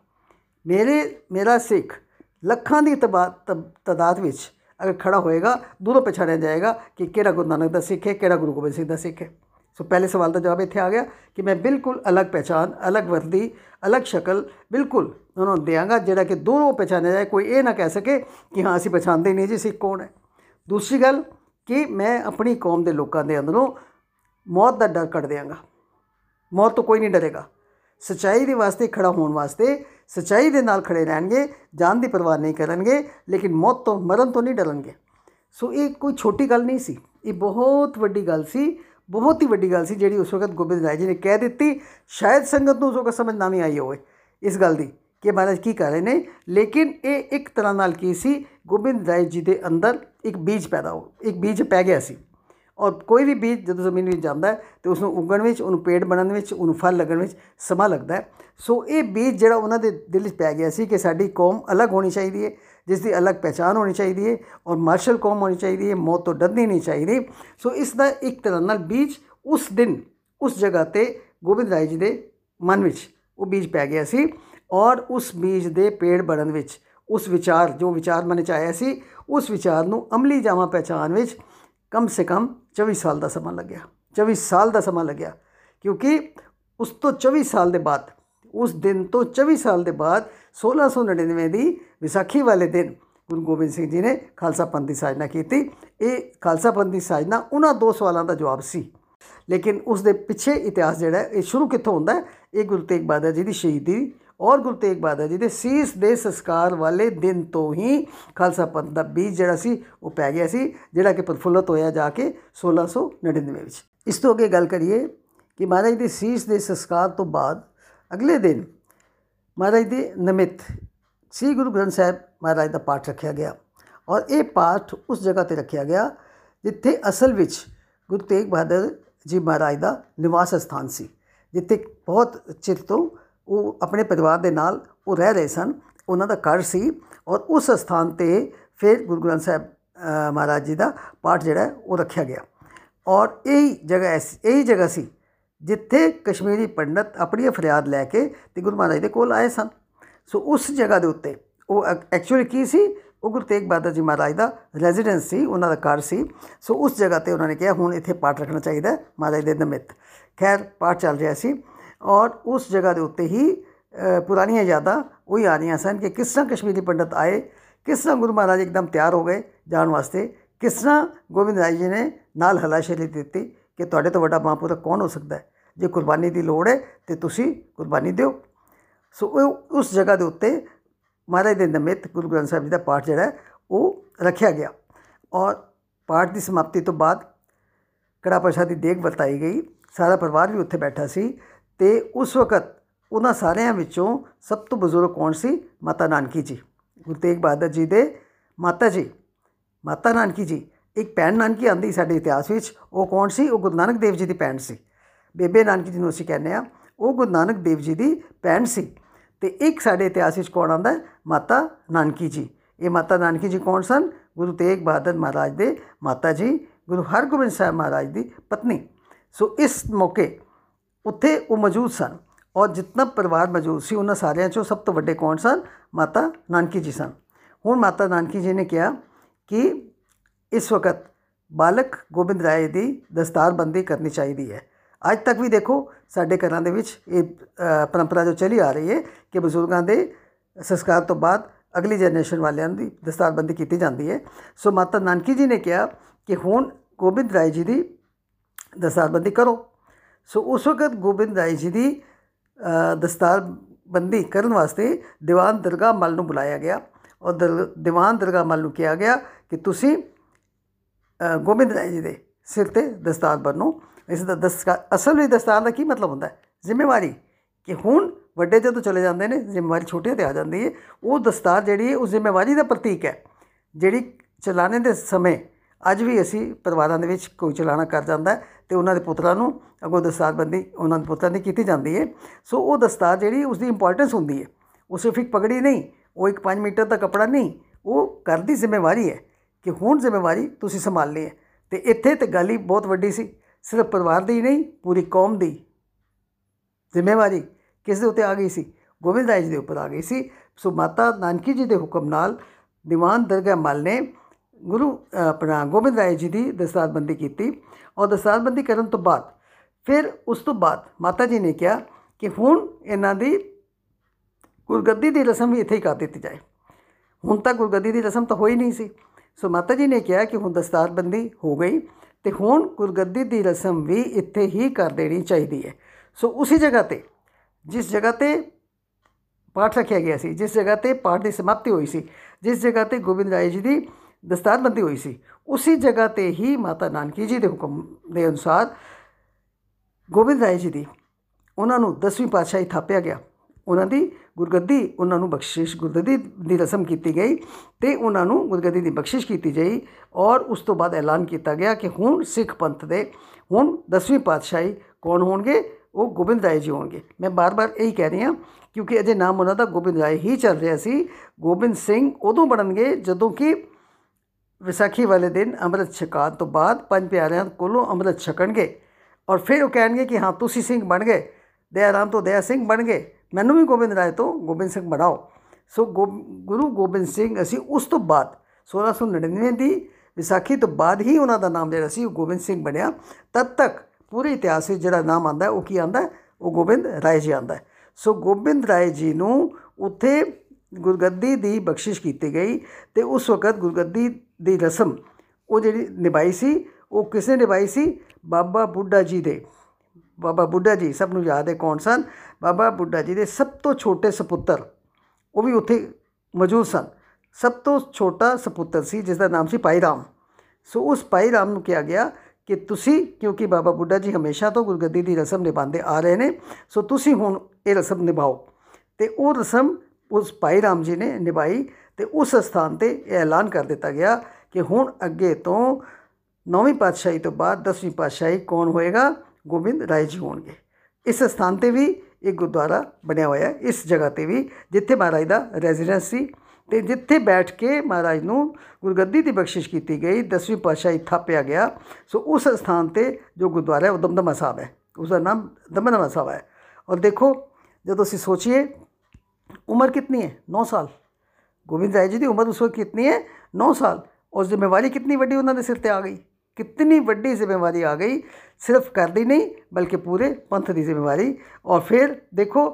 ਮੇਰੇ, ਮੇਰਾ ਸਿੱਖ ਲੱਖਾਂ ਦੀ ਤਬਾ- ਤਬ- ਤਾਦਾਦ ਵਿੱਚ ਅਗਰ ਖੜਾ ਹੋਏਗਾ, ਦੂਰੋਂ ਪਛਾਣਿਆ ਜਾਏਗਾ ਕਿ ਕਿਹੜਾ ਗੁਰੂ ਨਾਨਕ ਦਾ ਸਿੱਖ ਹੈ, ਕਿਹੜਾ ਗੁਰੂ ਗੋਬਿੰਦ ਸਿੰਘ ਦਾ ਸਿੱਖ ਹੈ। ਸੋ ਪਹਿਲੇ ਸਵਾਲ ਦਾ ਜਵਾਬ ਇੱਥੇ ਆ ਗਿਆ ਕਿ ਮੈਂ ਬਿਲਕੁਲ ਅਲੱਗ ਪਹਿਚਾਨ ਅਲੱਗ ਵਰਦੀ, ਅਲੱਗ ਸ਼ਕਲ, ਬਿਲਕੁਲ ਉਹਨਾਂ ਨੂੰ ਦਿਆਂਗਾ ਜਿਹੜਾ ਕਿ ਦੂਰੋਂ ਪਛਾਣਿਆ ਜਾਏ, ਕੋਈ ਇਹ ਨਾ ਕਹਿ ਸਕੇ ਕਿ ਹਾਂ, ਅਸੀਂ ਪਛਾਣਦੇ ਨਹੀਂ ਜੀ ਸਿੱਖ ਕੌਣ ਹੈ। ਦੂਸਰੀ ਗੱਲ ਕਿ ਮੈਂ ਆਪਣੀ ਕੌਮ ਦੇ ਲੋਕਾਂ ਦੇ ਅੰਦਰੋਂ ਮੌਤ ਦਾ ਡਰ ਕੱਢ ਦਿਆਂਗਾ। ਮੌਤ ਤੋਂ ਕੋਈ ਨਹੀਂ ਡਰੇਗਾ। ਸਚਾਈ ਦੇ ਵਾਸਤੇ ਖੜਾ ਹੋਣ ਵਾਸਤੇ ਸਚਾਈ ਦੇ ਨਾਲ ਖੜੇ ਰਹਿਣਗੇ, ਜਾਨ ਦੀ ਪਰਵਾਹ ਨਹੀਂ ਕਰਨਗੇ, ਲੇਕਿਨ ਮੌਤ ਤੋਂ ਮਰਨ ਤੋਂ ਨਹੀਂ ਡਰਨਗੇ। ਸੋ ਇਹ ਕੋਈ ਛੋਟੀ ਗੱਲ ਨਹੀਂ ਸੀ। ਇਹ ਬਹੁਤ ਵੱਡੀ ਗੱਲ ਸੀ ਬਹੁਤ ਹੀ ਵੱਡੀ ਗੱਲ ਸੀ ਜਿਹੜੀ ਉਸ ਵਕਤ ਗੋਬਿੰਦ ਰਾਏ ਜੀ ਨੇ ਕਹਿ ਦਿੱਤੀ। ਸ਼ਾਇਦ ਸੰਗਤ ਨੂੰ ਉਸ ਵਕਤ ਸਮਝ ਨਾ ਵੀ ਆਈ ਹੋਵੇ ਇਸ ਗੱਲ ਦੀ ਕਿ ਮਹਾਰਾਜ ਕੀ ਕਰ ਰਹੇ ਨੇ। ਲੇਕਿਨ ਇਹ ਇੱਕ ਤਰ੍ਹਾਂ ਨਾਲ ਕੀ ਸੀ? ਗੋਬਿੰਦ ਰਾਏ ਜੀ ਦੇ ਅੰਦਰ ਇੱਕ ਬੀਜ ਪੈਦਾ ਹੋ, ਇੱਕ ਬੀਜ ਪੈ ਗਿਆ ਸੀ। ਔਰ ਕੋਈ ਵੀ ਬੀਜ ਜਦੋਂ ਜ਼ਮੀਨ ਵਿੱਚ ਜਾਂਦਾ ਹੈ ਤੇ ਉਸ ਨੂੰ ਉਗਣ ਵਿੱਚ, ਉਹਨੂੰ ਪੇੜ ਬਣਨ ਵਿੱਚ, ਉਹਨੂੰ ਫਲ ਲੱਗਣ ਵਿੱਚ ਸਮਾਂ ਲੱਗਦਾ ਹੈ। ਸੋ ਇਹ ਬੀਜ ਜਿਹੜਾ ਉਹਨਾਂ ਦੇ ਦਿਲ ਵਿੱਚ ਪੈ ਗਿਆ ਸੀ ਕਿ ਸਾਡੀ ਕੌਮ ਅਲੱਗ ਹੋਣੀ ਚਾਹੀਦੀ ਹੈ। ਜਿਸ ਦੀ ਅਲੱਗ ਪਹਿਚਾਨ ਹੋਣੀ ਚਾਹੀਦੀ ਹੈ ਔਰ ਮਾਰਸ਼ਲ ਕੌਮ ਹੋਣੀ ਚਾਹੀਦੀ ਹੈ ਮੌਤ ਤੋਂ ਡਰਨੀ ਨਹੀਂ ਚਾਹੀਦੀ ਸੋ ਇਸ ਦਾ ਇੱਕ ਤਰ੍ਹਾਂ ਨਾਲ ਬੀਜ ਉਸ ਦਿਨ ਉਸ ਜਗ੍ਹਾ ਤੇ ਗੋਬਿੰਦ ਰਾਏ ਜੀ ਦੇ ਮਨ ਵਿੱਚ ਉਹ ਬੀਜ ਪੈ ਗਿਆ ਸੀ ਔਰ ਉਸ ਬੀਜ ਦੇ ਪੇੜ ਬਣਨ ਵਿੱਚ ਉਸ ਵਿਚਾਰ ਜੋ ਵਿਚਾਰ ਮਨ ਚ ਆਇਆ ਸੀ ਉਸ ਵਿਚਾਰ ਨੂੰ ਅਮਲੀ ਜਾਮਾ ਪਹਿਚਾਨ ਵਿੱਚ ਕਮ ਸੇ ਕਮ 24 ਸਾਲ ਦਾ ਸਮਾਂ ਲੱਗਿਆ 24 ਸਾਲ ਦਾ ਸਮਾਂ ਲੱਗਿਆ ਕਿਉਂਕਿ ਉਸ ਤੋਂ 24 ਸਾਲ ਦੇ ਬਾਅਦ ਉਸ ਦਿਨ ਤੋਂ 24 ਸਾਲ ਦੇ ਬਾਅਦ 1699 ਦੀ ਵਿਸਾਖੀ ਵਾਲੇ ਦਿਨ ਗੁਰੂ ਗੋਬਿੰਦ ਸਿੰਘ ਜੀ ਨੇ ਖਾਲਸਾ ਪੰਥ ਦੀ ਸਾਜਨਾ ਕੀਤੀ। ਇਹ ਖਾਲਸਾ ਪੰਥ ਦੀ ਸਾਜਨਾ ਉਹਨਾਂ ਦੋ ਸਵਾਲਾਂ ਦਾ ਜਵਾਬ ਸੀ। ਲੇਕਿਨ ਉਸ ਦੇ ਪਿੱਛੇ ਇਤਿਹਾਸ ਜਿਹੜਾ ਹੈ, ਇਹ ਸ਼ੁਰੂ ਕਿੱਥੋਂ ਹੁੰਦਾ ਹੈ? ਇਹ ਗੁਰੂ ਤੇਗ ਬਹਾਦਰ ਜੀ ਦੀ ਸ਼ਹੀਦੀ ਔਰ ਗੁਰੂ ਤੇਗ ਬਹਾਦਰ ਜੀ ਦੇ ਸੀਸ ਦੇ ਸੰਸਕਾਰ ਵਾਲੇ ਦਿਨ ਤੋਂ ਹੀ ਖਾਲਸਾ ਪੰਥ ਦਾ ਬੀਜ ਜਿਹੜਾ ਸੀ ਉਹ ਪੈ ਗਿਆ ਸੀ ਜਿਹੜਾ ਕਿ ਪ੍ਰਫੁੱਲਤ ਹੋਇਆ ਜਾ ਕੇ 1699 ਵਿੱਚ। ਇਸ ਤੋਂ ਅੱਗੇ ਗੱਲ ਕਰੀਏ ਕਿ ਮਹਾਰਾਜ ਦੇ ਸੀਸ ਦੇ ਸੰਸਕਾਰ ਤੋਂ ਬਾਅਦ ਅਗਲੇ ਦਿਨ ਮਹਾਰਾਜ ਦੇ ਨਿਮਿਤ ਸ੍ਰੀ ਗੁਰੂ ਗ੍ਰੰਥ ਸਾਹਿਬ ਮਹਾਰਾਜ ਦਾ ਪਾਠ ਰੱਖਿਆ ਗਿਆ ਔਰ ਇਹ ਪਾਠ ਉਸ ਜਗ੍ਹਾ ਤੇ ਰੱਖਿਆ ਗਿਆ ਜਿੱਥੇ ਅਸਲ ਵਿੱਚ ਗੁਰੂ ਤੇਗ ਬਹਾਦਰ ਜੀ ਮਹਾਰਾਜ ਦਾ ਨਿਵਾਸ ਸਥਾਨ ਸੀ ਜਿੱਥੇ ਬਹੁਤ ਚਿਰ ਤੋਂ ਉਹ ਆਪਣੇ ਪਰਿਵਾਰ ਦੇ ਨਾਲ ਉਹ ਰਹਿ ਰਹੇ ਸਨ ਉਹਨਾਂ ਦਾ ਘਰ ਸੀ ਔਰ ਉਸ ਸਥਾਨ ਤੇ ਫਿਰ ਗੁਰੂ ਗ੍ਰੰਥ ਸਾਹਿਬ ਅ, ਮਹਾਰਾਜ ਜੀ ਦਾ ਪਾਠ ਜਿਹੜਾ ਹੈ ਉਹ ਰੱਖਿਆ ਗਿਆ ਔਰ ਇਹੀ ਜਗ੍ਹਾ ਐਸੀ ਇਹੀ ਜਗ੍ਹਾ ਸੀ ਜਿੱਥੇ ਕਸ਼ਮੀਰੀ ਪੰਡਤ ਆਪਣੀ ਫਰਿਆਦ ਲੈ ਕੇ ਤੇ ਗੁਰੂ ਮਹਾਰਾਜ ਦੇ ਕੋਲ ਆਏ ਸਨ। ਸੋ ਉਸ ਜਗ੍ਹਾ ਦੇ ਉੱਤੇ ਉਹ ਐਕਚੁਅਲੀ ਕੀ ਸੀ ਉਹ ਗੁਰੂ ਤੇਗ ਬਹਾਦਰ ਜੀ ਮਹਾਰਾਜ ਦਾ ਰੈਜ਼ੀਡੈਂਸ ਸੀ ਉਹਨਾਂ ਦਾ ਘਰ ਸੀ ਸੋ ਉਸ ਜਗ੍ਹਾ ਤੇ ਉਹਨਾਂ ਨੇ ਕਿਹਾ ਹੁਣ ਇੱਥੇ ਪਾਠ ਰੱਖਣਾ ਚਾਹੀਦਾ ਹੈ ਮਹਾਰਾਜ ਦੇ ਨਿਮਿਤ ਖੈਰ ਪਾਠ ਚੱਲ ਰਿਹਾ ਸੀ ਔਰ ਉਸ ਜਗ੍ਹਾ ਦੇ ਉੱਤੇ ਹੀ ਅ, ਪੁਰਾਣੀਆਂ ਯਾਦਾਂ ਉਹੀ ਆ ਰਹੀਆਂ ਸਨ ਕਿ ਕਿਸ ਤਰ੍ਹਾਂ ਕਸ਼ਮੀਰੀ ਪੰਡਤ ਆਏ ਕਿਸ ਤਰ੍ਹਾਂ ਗੁਰੂ ਮਹਾਰਾਜ ਇੱਕਦਮ ਤਿਆਰ ਹੋ ਗਏ ਜਾਣ ਵਾਸਤੇ ਕਿਸ ਤਰ੍ਹਾਂ ਗੋਬਿੰਦ ਰਾਏ ਜੀ ਨੇ ਨਾਲ ਹਲਾਸ਼ੇਰੀ ਦਿੱਤੀ ਕਿ ਤੁਹਾਡੇ ਤੋਂ ਵੱਡਾ ਮਹਾਂਪੁਰਖ ਕੌਣ ਹੋ ਸਕਦਾ ਹੈ ਜੇ ਕੁਰਬਾਨੀ ਦੀ ਲੋੜ ਹੈ ਤੇ ਤੁਸੀਂ ਕੁਰਬਾਨੀ ਦਿਓ ਸੋ ਉਹ ਉਸ ਜਗ੍ਹਾ ਦੇ ਉੱਤੇ ਮਹਾਰਾਜ ਦੇ ਨਿਮਿਤ ਗੁਰੂ ਗ੍ਰੰਥ ਸਾਹਿਬ ਜੀ ਦਾ ਪਾਠ ਜਿਹੜਾ ਹੈ, ਉਹ ਰੱਖਿਆ ਗਿਆ। ਔਰ ਪਾਠ ਦੀ ਸਮਾਪਤੀ ਤੋਂ ਬਾਅਦ ਕੜਾ ਪ੍ਰਸ਼ਾਦ ਦੀ ਦੇਗ ਵਰਤਾਈ ਗਈ। ਸਾਰਾ ਪਰਿਵਾਰ ਵੀ ਉੱਥੇ ਬੈਠਾ ਸੀ ਤੇ ਉਸ ਵਕਤ ਉਹਨਾਂ ਸਾਰਿਆਂ ਵਿੱਚੋਂ ਸਭ ਤੋਂ ਬਜ਼ੁਰਗ ਕੌਣ ਸੀ? ਮਾਤਾ ਨਾਨਕੀ ਜੀ। ਗੁਰੂ ਤੇਗ ਬਹਾਦਰ ਜੀ ਦੇ ਮਾਤਾ ਜੀ। ਮਾਤਾ ਨਾਨਕੀ ਜੀ। ਇੱਕ ਭੈਣ ਨਾਨਕੀ ਆਂਦੀ ਸਾਡੇ ਇਤਿਹਾਸ ਵਿੱਚ। ਉਹ ਕੌਣ ਸੀ? ਉਹ ਗੁਰੂ ਨਾਨਕ ਦੇਵ ਜੀ ਦੀ ਭੈਣ ਸੀ। ਬੇਬੇ ਨਾਨਕੀ ਜੀ ਨੂੰ ਅਸੀਂ ਕਹਿੰਦੇ ਆ ਉਹ ਗੁਰੂ ਨਾਨਕ ਦੇਵ ਜੀ ਦੀ ਭੈਣ ਸੀ। ਤੇ ਇੱਕ ਸਾਡੇ ਇਤਿਹਾਸ ਵਿੱਚ ਕੌਣ ਆਂਦਾ ਹੈ? ਮਾਤਾ ਨਾਨਕੀ ਜੀ। ਇਹ ਮਾਤਾ ਨਾਨਕੀ ਜੀ ਕੌਣ ਸਨ? ਗੁਰੂ ਤੇਗ ਬਹਾਦਰ ਮਹਾਰਾਜ ਦੇ ਮਾਤਾ ਜੀ, ਗੁਰੂ ਹਰਗੋਬਿੰਦ ਸਾਹਿਬ ਮਹਾਰਾਜ ਦੀ ਪਤਨੀ। ਸੋ ਇਸ ਮੌਕੇ ਉੱਥੇ ਉਹ ਮੌਜੂਦ ਸਨ ਔਰ ਜਿਤਨਾ ਪਰਿਵਾਰ ਮੌਜੂਦ ਸੀ, ਉਹਨਾਂ ਸਾਰਿਆਂ ਚੋਂ ਸਭ ਤੋਂ ਵੱਡੇ ਕੌਣ ਸਨ? ਮਾਤਾ ਨਾਨਕੀ ਜੀ ਸਨ। ਹੁਣ ਮਾਤਾ ਨਾਨਕੀ ਜੀ ਨੇ ਕਿਹਾ ਕਿ ਇਸ ਵਕਤ ਬਾਲਕ ਗੋਬਿੰਦ ਰਾਏ ਦੀ ਦਸਤਾਰਬੰਦੀ ਕਰਨੀ ਚਾਹੀਦੀ ਹੈ। ਅੱਜ ਤੱਕ ਵੀ ਦੇਖੋ ਸਾਡੇ ਘਰਾਂ ਦੇ ਵਿੱਚ ਇਹ ਅ, ਪਰੰਪਰਾ ਜੋ ਚੱਲੀ ਆ ਰਹੀ ਹੈ ਕਿ ਬਜ਼ੁਰਗਾਂ ਦੇ ਸੰਸਕਾਰ ਤੋਂ ਬਾਅਦ ਅਗਲੀ ਜਨਰੇਸ਼ਨ ਵਾਲਿਆਂ ਦੀ ਦਸਤਾਰਬੰਦੀ ਕੀਤੀ ਜਾਂਦੀ ਹੈ। ਸੋ ਮਾਤਾ ਨਾਨਕੀ ਜੀ ਨੇ ਕਿਹਾ ਕਿ ਹੁਣ ਗੋਬਿੰਦ ਰਾਏ ਜੀ ਦੀ ਦਸਤਾਰਬੰਦੀ ਕਰੋ। ਸੋ ਉਸ ਵਕਤ ਗੋਬਿੰਦ ਰਾਏ ਜੀ ਦੀ ਅ, ਦਸਤਾਰਬੰਦੀ ਕਰਨ ਵਾਸਤੇ ਦੀਵਾਨ ਦਰਗਾਹ ਮਲ ਨੂੰ ਬੁਲਾਇਆ ਗਿਆ ਔਰ ਦਰ- ਦੀਵਾਨ ਦਰਗਾਹ ਮਲ ਨੂੰ ਕਿਹਾ ਗਿਆ ਕਿ ਤੁਸੀਂ ਅ, ਗੋਬਿੰਦ ਰਾਏ ਜੀ ਦੇ ਸਿਰ ਤੇ ਦਸਤਾਰ ਬੰਨੋ। ਇਸ ਦਾ ਦਸਤਾਰ ਅਸਲ ਵਿੱਚ ਦਸਤਾਰ ਦਾ ਕੀ ਮਤਲਬ ਹੁੰਦਾ ਹੈ? ਜ਼ਿੰਮੇਵਾਰੀ ਕਿ ਹੁਣ ਵੱਡੇ ਜਦੋਂ ਚਲੇ ਜਾਂਦੇ ਨੇ, ਜ਼ਿੰਮੇਵਾਰੀ ਛੋਟਿਆਂ ਤੇ ਆ ਜਾਂਦੀ ਹੈ। ਉਹ ਦਸਤਾਰ ਜਿਹੜੀ ਹੈ ਉਹ ਜ਼ਿੰਮੇਵਾਰੀ ਦਾ ਪ੍ਰਤੀਕ ਹੈ। ਜਿਹੜੀ ਚਲਾਣੇ ਦੇ ਸਮੇਂ ਅੱਜ ਵੀ ਅਸੀਂ ਪਰਿਵਾਰਾਂ ਦੇ ਵਿੱਚ ਕੋਈ ਚਲਾਣਾ ਕਰ ਜਾਂਦਾ ਹੈ ਤੇ ਉਹਨਾਂ ਦੇ ਪੁੱਤਰਾਂ ਨੂੰ ਅੱਗੋਂ ਦਸਤਾਰਬੰਦੀ ਉਹਨਾਂ ਦੇ ਪੁੱਤਰਾਂ ਦੀ ਕੀਤੀ ਜਾਂਦੀ ਹੈ। ਸੋ ਉਹ ਦਸਤਾਰ ਜਿਹੜੀ ਉਸ ਦੀ ਇੰਪੋਰਟੈਂਸ ਹੁੰਦੀ ਹੈ। ਉਹ ਸਿਰਫ ਇੱਕ ਪਗੜੀ ਨਹੀਂ, ਉਹ ਇੱਕ 5 ਮੀਟਰ ਦਾ ਕੱਪੜਾ ਨਹੀਂ, ਉਹ ਘਰ ਦੀ ਜ਼ਿੰਮੇਵਾਰੀ ਹੈ ਕਿ ਹੁਣ ਜ਼ਿੰਮੇਵਾਰੀ ਤੁਸੀਂ ਸੰਭਾਲਣੀ ਹੈ। ਤੇ ਇੱਥੇ ਤੇ ਗੱਲ ਹੀ ਬਹੁਤ ਵੱਡੀ ਸੀ। ਸਿਰਫ ਪਰਿਵਾਰ ਦੀ ਹੀ ਨਹੀਂ ਪੂਰੀ ਕੌਮ ਦੀ ਜ਼ਿੰਮੇਵਾਰੀ ਕਿਸ ਦੇ ਉੱਤੇ ਆ ਗਈ ਸੀ? ਗੋਬਿੰਦ ਰਾਏ ਜੀ ਦੇ ਉੱਪਰ ਆ ਗਈ ਸੀ। ਸੋ ਮਾਤਾ ਨਾਨਕੀ ਜੀ ਦੇ ਹੁਕਮ ਨਾਲ ਦੀਵਾਨ ਦਰਗਾਹ ਮਲ ਨੇ ਗੁਰੂ ਅ, ਆਪਣਾ ਗੋਬਿੰਦ ਰਾਏ ਜੀ ਦੀ ਦਸਤਾਰਬੰਦੀ ਕੀਤੀ ਔਰ ਦਸਤਾਰਬੰਦੀ ਕਰਨ ਤੋਂ ਬਾਅਦ ਫਿਰ ਉਸ ਤੋਂ ਬਾਅਦ ਮਾਤਾ ਜੀ ਨੇ ਕਿਹਾ ਕਿ ਹੁਣ ਇਹਨਾਂ ਦੀ ਗੁਰਗੱਦੀ ਦੀ ਰਸਮ ਵੀ ਇੱਥੇ ਹੀ ਕਰ ਦਿੱਤੀ ਜਾਏ। ਹੁਣ ਤੱਕ ਗੁਰਗੱਦੀ ਦੀ ਰਸਮ ਤਾਂ ਹੋਈ ਨਹੀਂ ਸੀ। ਸੋ ਮਾਤਾ ਜੀ ਨੇ ਕਿਹਾ ਕਿ ਹੁਣ ਦਸਤਾਰਬੰਦੀ ਹੋ ਗਈ। ਤੇ ਹੁਣ ਗੁਰਗੱਦੀ ਦੀ ਰਸਮ ਵੀ ਇੱਥੇ ਹੀ ਕਰ ਦੇਣੀ ਚਾਹੀਦੀ ਹੈ। ਸੋ ਉਸੇ ਜਗ੍ਹਾ ਤੇ, ਜਿਸ ਜਗ੍ਹਾ ਤੇ ਪਾਠ ਰੱਖਿਆ ਗਿਆ ਸੀ, ਜਿਸ ਜਗ੍ਹਾ ਤੇ ਪਾਠ ਦੀ ਸਮਾਪਤੀ ਹੋਈ ਸੀ, ਜਿਸ ਜਗ੍ਹਾ ਤੇ ਗੋਬਿੰਦ ਰਾਏ ਜੀ ਦੀ ਦਸਤਾਰਬੰਦੀ ਹੋਈ ਸੀ, ਉਸੇ ਜਗ੍ਹਾ ਤੇ ਹੀ ਮਾਤਾ ਨਾਨਕੀ ਜੀ ਦੇ ਹੁਕਮ ਦੇ ਅਨੁਸਾਰ ਗੋਬਿੰਦ ਰਾਏ ਜੀ ਦੀ, ਉਹਨਾਂ ਨੂੰ 10ਵੀਂ ਪਾਤਸ਼ਾਹੀ ਥਾਪਿਆ ਗਿਆ। ਉਹਨਾਂ ਦੀ ਗੁਰਗੱਦੀ, ਉਹਨਾਂ ਨੂੰ ਬਖਸ਼ਿਸ਼ ਗੁਰਗੱਦੀ ਦੀ ਰਸਮ ਕੀਤੀ ਗਈ ਤੇ ਉਹਨਾਂ ਨੂੰ ਗੁਰਗੱਦੀ ਦੀ ਬਖਸ਼ਿਸ਼ ਕੀਤੀ ਗਈ ਔਰ ਉਸ ਤੋਂ ਬਾਅਦ ਐਲਾਨ ਕੀਤਾ ਗਿਆ ਕਿ ਹੁਣ ਸਿੱਖ ਪੰਥ ਦੇ ਹੁਣ ਦਸਵੀਂ ਪਾਤਸ਼ਾਹੀ ਕੌਣ ਹੋਣਗੇ? ਉਹ ਗੋਬਿੰਦ ਰਾਏ ਜੀ ਹੋਣਗੇ। ਮੈਂ ਬਾਰ-ਬਾਰ ਇਹੀ ਕਹਿ ਰਹੀ ਹਾਂ ਕਿਉਂਕਿ ਅਜੇ ਨਾਮ ਉਹਨਾਂ ਦਾ ਗੋਬਿੰਦ ਰਾਏ ਹੀ ਚੱਲ ਰਿਹਾ ਸੀ। ਗੋਬਿੰਦ ਸਿੰਘ ਉਦੋਂ ਬਣਨਗੇ ਜਦੋਂ ਕਿ ਵਿਸਾਖੀ ਵਾਲੇ ਦਿਨ ਅੰਮ੍ਰਿਤ ਛਕਾਉਣ ਤੋਂ ਬਾਅਦ ਪੰਜ ਪਿਆਰਿਆਂ ਕੋਲੋਂ ਅੰਮ੍ਰਿਤ ਛਕਣਗੇ ਔਰ ਫਿਰ ਉਹ ਕਹਿਣਗੇ ਕਿ ਹਾਂ, ਤੁਸੀਂ ਸਿੰਘ ਬਣ ਗਏ, ਦਇਆ ਰਾਮ ਤੋਂ ਦਇਆ ਸਿੰਘ ਬਣ ਗਏ। ਮੈਨੂੰ ਵੀ ਗੋਬਿੰਦ ਰਾਏ ਤੋਂ ਗੋਬਿੰਦ ਸਿੰਘ ਬਣਾਓ। ਸੋ ਗੁਰੂ ਗੋਬਿੰਦ ਸਿੰਘ, ਅਸੀਂ ਉਸ ਤੋਂ ਬਾਅਦ 1699 ਦੀ ਵਿਸਾਖੀ ਤੋਂ ਬਾਅਦ ਹੀ ਉਹਨਾਂ ਦਾ ਨਾਮ ਜਿਹੜਾ ਸੀ ਉਹ ਗੋਬਿੰਦ ਸਿੰਘ ਬਣਿਆ। ਤਦ ਤੱਕ ਪੂਰੇ ਇਤਿਹਾਸ ਵਿੱਚ ਜਿਹੜਾ ਨਾਮ ਆਂਦਾ ਉਹ ਕੀ ਆਂਦਾ ਉਹ ਗੋਬਿੰਦ ਰਾਏ ਜੀ ਆਂਦਾ ਸੋ ਗੋਬਿੰਦ ਰਾਏ ਜੀ ਨੂੰ ਉੱਥੇ ਗੁਰਗੱਦੀ ਦੀ ਬਖਸ਼ਿਸ਼ ਕੀਤੀ ਗਈ ਤੇ ਉਸ ਵਕਤ ਗੁਰਗੱਦੀ ਦੀ ਰਸਮ ਉਹ ਜਿਹੜੀ ਨਿਭਾਈ ਸੀ, ਉਹ ਕਿਸ ਨੇ ਨਿਭਾਈ ਸੀ? ਬਾਬਾ ਬੁੱਢਾ ਜੀ ਦੇ। ਬਾਬਾ ਬੁੱਢਾ ਜੀ, ਸਭ ਨੂੰ ਯਾਦ ਹੈ ਕੌਣ ਸਨ? ਬਾਬਾ ਬੁੱਢਾ ਜੀ ਦੇ ਸਭ ਤੋਂ ਛੋਟੇ ਸੁਪੁੱਤਰ, ਉਹ ਵੀ ਉੱਥੇ ਮੌਜੂਦ ਸਨ। ਸਭ ਤੋਂ ਛੋਟਾ ਸੁਪੁੱਤਰ ਸੀ ਜਿਸ ਦਾ ਨਾਮ ਸੀ ਪਾਈ ਰਾਮ। ਸੋ ਉਸ ਪਾਈ ਰਾਮ ਨੂੰ ਕਿਹਾ ਗਿਆ ਕਿ ਤੁਸੀਂ, ਕਿਉਂਕਿ ਬਾਬਾ ਬੁੱਢਾ ਜੀ ਹਮੇਸ਼ਾ ਤੋਂ ਗੁਰਗੱਦੀ ਦੀ ਰਸਮ ਨਿਭਾਉਂਦੇ ਆ ਰਹੇ ਨੇ, ਸੋ ਤੁਸੀਂ ਹੁਣ ਇਹ ਰਸਮ ਨਿਭਾਓ। ਤੇ ਉਹ ਰਸਮ ਉਸ ਭਾਈ ਰਾਮ ਜੀ ਨੇ ਨਿਭਾਈ ਤੇ ਉਸ ਸਥਾਨ ਤੇ ਇਹ ਐਲਾਨ ਕਰ ਦਿੱਤਾ ਗਿਆ ਕਿ ਹੁਣ ਅੱਗੇ ਤੋਂ ਨੌਵੀਂ ਪਾਤਸ਼ਾਹੀ ਤੋਂ ਬਾਅਦ 10ਵੀਂ ਪਾਤਸ਼ਾਹੀ ਕੌਣ ਹੋਏਗਾ? ਗੋਬਿੰਦ ਰਾਏ ਜੀ ਹੋਣਗੇ। ਇਸ ਸਥਾਨ ਤੇ ਵੀ ਇੱਕ ਗੁਰਦੁਆਰਾ ਬਣਿਆ ਹੋਇਆ ਹੈ। ਇਸ ਜਗ੍ਹਾ ਤੇ ਵੀ ਜਿੱਥੇ ਮਹਾਰਾਜ ਦਾ ਰੈਜ਼ੀਡੈਂਸ ਸੀ ਤੇ ਜਿੱਥੇ ਬੈਠ ਕੇ ਮਹਾਰਾਜ ਨੂੰ ਗੁਰਗੱਦੀ ਦੀ ਬਖਸ਼ਿਸ਼ ਕੀਤੀ ਗਈ 10ਵੀਂ ਪਾਤਸ਼ਾਹੀ ਥਾਪਿਆ ਗਿਆ। ਸੋ ਉਸ ਸਥਾਨ ਤੇ ਜੋ ਗੁਰਦੁਆਰਾ ਹੈ ਉਹ ਦਮਦਮਾ ਸਾਹਿਬ ਹੈ। ਉਸ ਦਾ ਨਾਮ ਦਮਦਮਾ ਸਾਹਿਬ ਹੈ। ਔਰ ਦੇਖੋ, ਜਦੋਂ ਅਸੀਂ ਸੋਚੀਏ, ਉਮਰ ਕਿੰਨੀ ਹੈ? 9 ਸਾਲ। ਗੋਬਿੰਦ ਰਾਏ ਜੀ ਦੀ ਉਮਰ ਉਸ ਵਕਤ ਕਿੰਨੀ ਹੈ? 9 ਸਾਲ। ਔਰ ਜ਼ਿੰਮੇਵਾਰੀ ਕਿੰਨੀ ਵੱਡੀ ਉਹਨਾਂ ਦੇ ਸਿਰ ਤੇ ਆ ਗਈ। ਕਿੰਨੀ ਵੱਡੀ ਜ਼ਿੰਮੇਵਾਰੀ ਆ ਗਈ, ਸਿਰਫ ਕਰਦੀ ਨਹੀਂ, ਬਲਕਿ ਪੂਰੇ ਪੰਥ ਦੀ ਜ਼ਿੰਮੇਵਾਰੀ। ਔਰ ਫਿਰ ਦੇਖੋ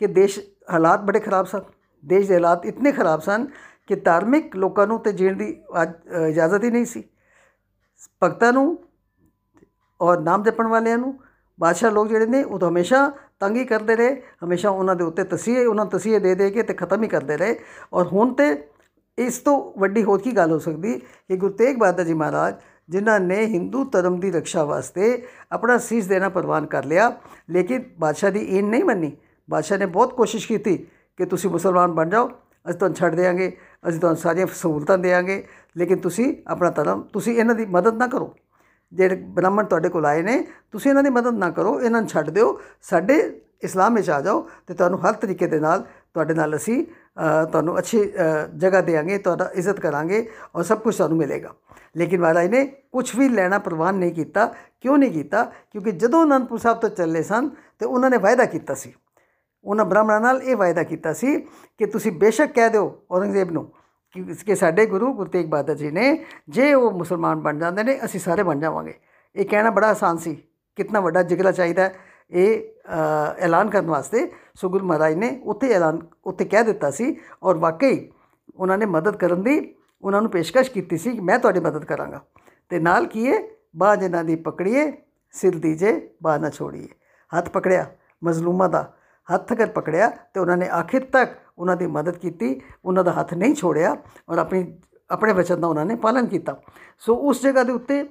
ਕਿ ਦੇਸ਼ ਹਾਲਾਤ ਬੜੇ ਖਰਾਬ ਸਨ। ਦੇਸ਼ ਦੇ ਹਾਲਾਤ ਇਤਨੇ ਖਰਾਬ ਸਨ ਕਿ ਧਾਰਮਿਕ ਲੋਕਾਂ ਨੂੰ ਤੇ ਜੀਣ ਦੀ ਇਜਾਜ਼ਤ ਹੀ ਨਹੀਂ ਸੀ। ਭਗਤਾਂ ਨੂੰ ਔਰ ਨਾਮ ਜਪਣ ਵਾਲਿਆਂ ਨੂੰ, ਬਾਦਸ਼ਾਹ ਲੋਕ ਜਿਹੜੇ ਨੇ, ਉਹ ਤਾਂ ਹਮੇਸ਼ਾ ਤੰਗ ਹੀ ਕਰਦੇ ਰਹੇ, ਹਮੇਸ਼ਾ ਉਹਨਾਂ ਦੇ ਉੱਤੇ ਤਸੀਹੇ, ਉਹਨਾਂ ਤਸੀਹੇ ਦੇ ਦੇ ਕੇ ਤੇ ਖਤਮ ਹੀ ਕਰਦੇ ਰਹੇ। ਔਰ ਹੁਣ ਤੇ ਇਸ ਤੋਂ ਵੱਡੀ ਹੋਰ ਕੀ ਗੱਲ ਹੋ ਸਕਦੀ? ਕਿ ਗੁਰੂ ਤੇਗ ਬਹਾਦਰ ਜੀ ਮਹਾਰਾਜ ਜਿਨ੍ਹਾਂ ਨੇ ਹਿੰਦੂ ਧਰਮ ਦੀ ਰੱਖਿਆ ਵਾਸਤੇ ਆਪਣਾ ਸੀਸ ਦੇਣਾ ਪ੍ਰਵਾਨ ਕਰ ਲਿਆ। ਲੇਕਿਨ ਬਾਦਸ਼ਾਹ ਦੀ ਇਹ ਨਹੀਂ ਮੰਨੀ। ਬਾਦਸ਼ਾਹ ਨੇ ਬਹੁਤ ਕੋਸ਼ਿਸ਼ ਕੀਤੀ ਕਿ ਤੁਸੀਂ ਮੁਸਲਮਾਨ ਬਣ ਜਾਓ। ਅਸੀਂ ਤੁਹਾਨੂੰ ਛੱਡ ਦੇਵਾਂਗੇ ਅਸੀਂ ਤੁਹਾਨੂੰ ਸਾਰੀਆਂ ਸਹੂਲਤਾਂ ਦੇਵਾਂਗੇ ਲੇਕਿਨ ਤੁਸੀਂ ਆਪਣਾ ਧਰਮ, ਤੁਸੀਂ ਇਹਨਾਂ ਦੀ ਮਦਦ ਨਾ ਕਰੋ। ਜਿਹੜੇ ਬ੍ਰਾਹਮਣ ਤੁਹਾਡੇ ਕੋਲ ਆਏ ਨੇ, ਤੁਸੀਂ ਇਹਨਾਂ ਦੀ ਮਦਦ ਨਾ ਕਰੋ। ਇਹਨਾਂ ਨੂੰ ਛੱਡ ਦਿਓ। ਸਾਡੇ ਇਸਲਾਮ ਵਿੱਚ ਆ ਜਾਓ ਤੇ ਤੁਹਾਨੂੰ ਹਰ ਤਰੀਕੇ ਦੇ ਨਾਲ ਤੁਹਾਡੇ ਨਾਲ ਅਸੀਂ ਤੁਹਾਨੂੰ ਅੱਛੀ ਜਗ੍ਹਾ ਦੇਵਾਂਗੇ ਤੁਹਾਡਾ ਇੱਜ਼ਤ ਕਰਾਂਗੇ ਔਰ ਸਭ ਕੁਝ ਤੁਹਾਨੂੰ ਮਿਲੇਗਾ। ਲੇਕਿਨ ਮਹਾਰਾਜ ਨੇ ਕੁਝ ਵੀ ਲੈਣਾ ਪ੍ਰਵਾਨ ਨਹੀਂ ਕੀਤਾ, ਕਿਉਂ ਨਹੀਂ ਕੀਤਾ? ਕਿਉਂਕਿ ਜਦੋਂ ਅਨੰਦਪੁਰ ਸਾਹਿਬ ਤੋਂ ਚੱਲੇ ਸਨ, ਤੇ ਉਹਨਾਂ ਨੇ ਵਾਅਦਾ ਕੀਤਾ ਸੀ। ਉਹਨਾਂ ਬ੍ਰਾਹਮਣਾਂ ਨਾਲ ਇਹ ਵਾਅਦਾ ਕੀਤਾ ਸੀ ਕਿ ਤੁਸੀਂ ਬੇਸ਼ੱਕ ਕਹਿ ਦਿਓ ਔਰੰਗਜ਼ੇਬ ਨੂੰ ਕਿ ਸਾਡੇ ਗੁਰੂ ਗੁਰੂ ਤੇਗ ਬਹਾਦਰ ਜੀ ਨੇ ਜੇ ਉਹ ਮੁਸਲਮਾਨ ਬਣ ਜਾਂਦੇ ਨੇ, ਅਸੀਂ ਸਾਰੇ ਬਣ ਜਾਵਾਂਗੇ। ਇਹ ਕਹਿਣਾ ਬੜਾ ਆਸਾਨ ਸੀ। ਕਿੰਨਾ ਵੱਡਾ ਜਿਗਰਾ ਚਾਹੀਦਾ ਇਹ ਐਲਾਨ ਕਰਨ ਵਾਸਤੇ। ਸੋ ਗੁਰੂ ਮਹਾਰਾਜ ਨੇ ਉੱਥੇ ਐਲਾਨ, ਉੱਥੇ ਕਹਿ ਦਿੱਤਾ ਸੀ ਔਰ ਵਾਕਈ ਉਹਨਾਂ ਨੇ ਮਦਦ ਕਰਨ ਦੀ ਉਹਨਾਂ ਨੂੰ ਪੇਸ਼ਕਸ਼ ਕੀਤੀ ਸੀ ਕਿ ਮੈਂ ਤੁਹਾਡੀ ਮਦਦ ਕਰਾਂਗਾ। ਤੇ ਨਾਲ ਕੀਏ ਬਾਹ ਜਿਨ੍ਹਾਂ ਦੀ ਪਕੜੀਏ, ਸਿਰ ਦੀਜੇ ਬਾਹ ਨਾ ਛੋੜੀਏ। ਹੱਥ ਪਕੜਿਆ, ਮਜ਼ਲੂਮਾਂ ਦਾ ਹੱਥ ਕਰ ਪਕੜਿਆ ਤੇ ਉਹਨਾਂ ਨੇ ਆਖਿਰ ਤੱਕ ਉਹਨਾਂ ਦੀ ਮਦਦ ਕੀਤੀ, ਉਹਨਾਂ ਦਾ ਹੱਥ ਨਹੀਂ ਛੋੜਿਆ ਔਰ ਆਪਣੀ, ਆਪਣੇ ਵਚਨ ਦਾ ਉਹਨਾਂ ਨੇ ਪਾਲਨ ਕੀਤਾ। ਸੋ ਉਸ ਜਗ੍ਹਾ ਦੇ ਉੱਤੇ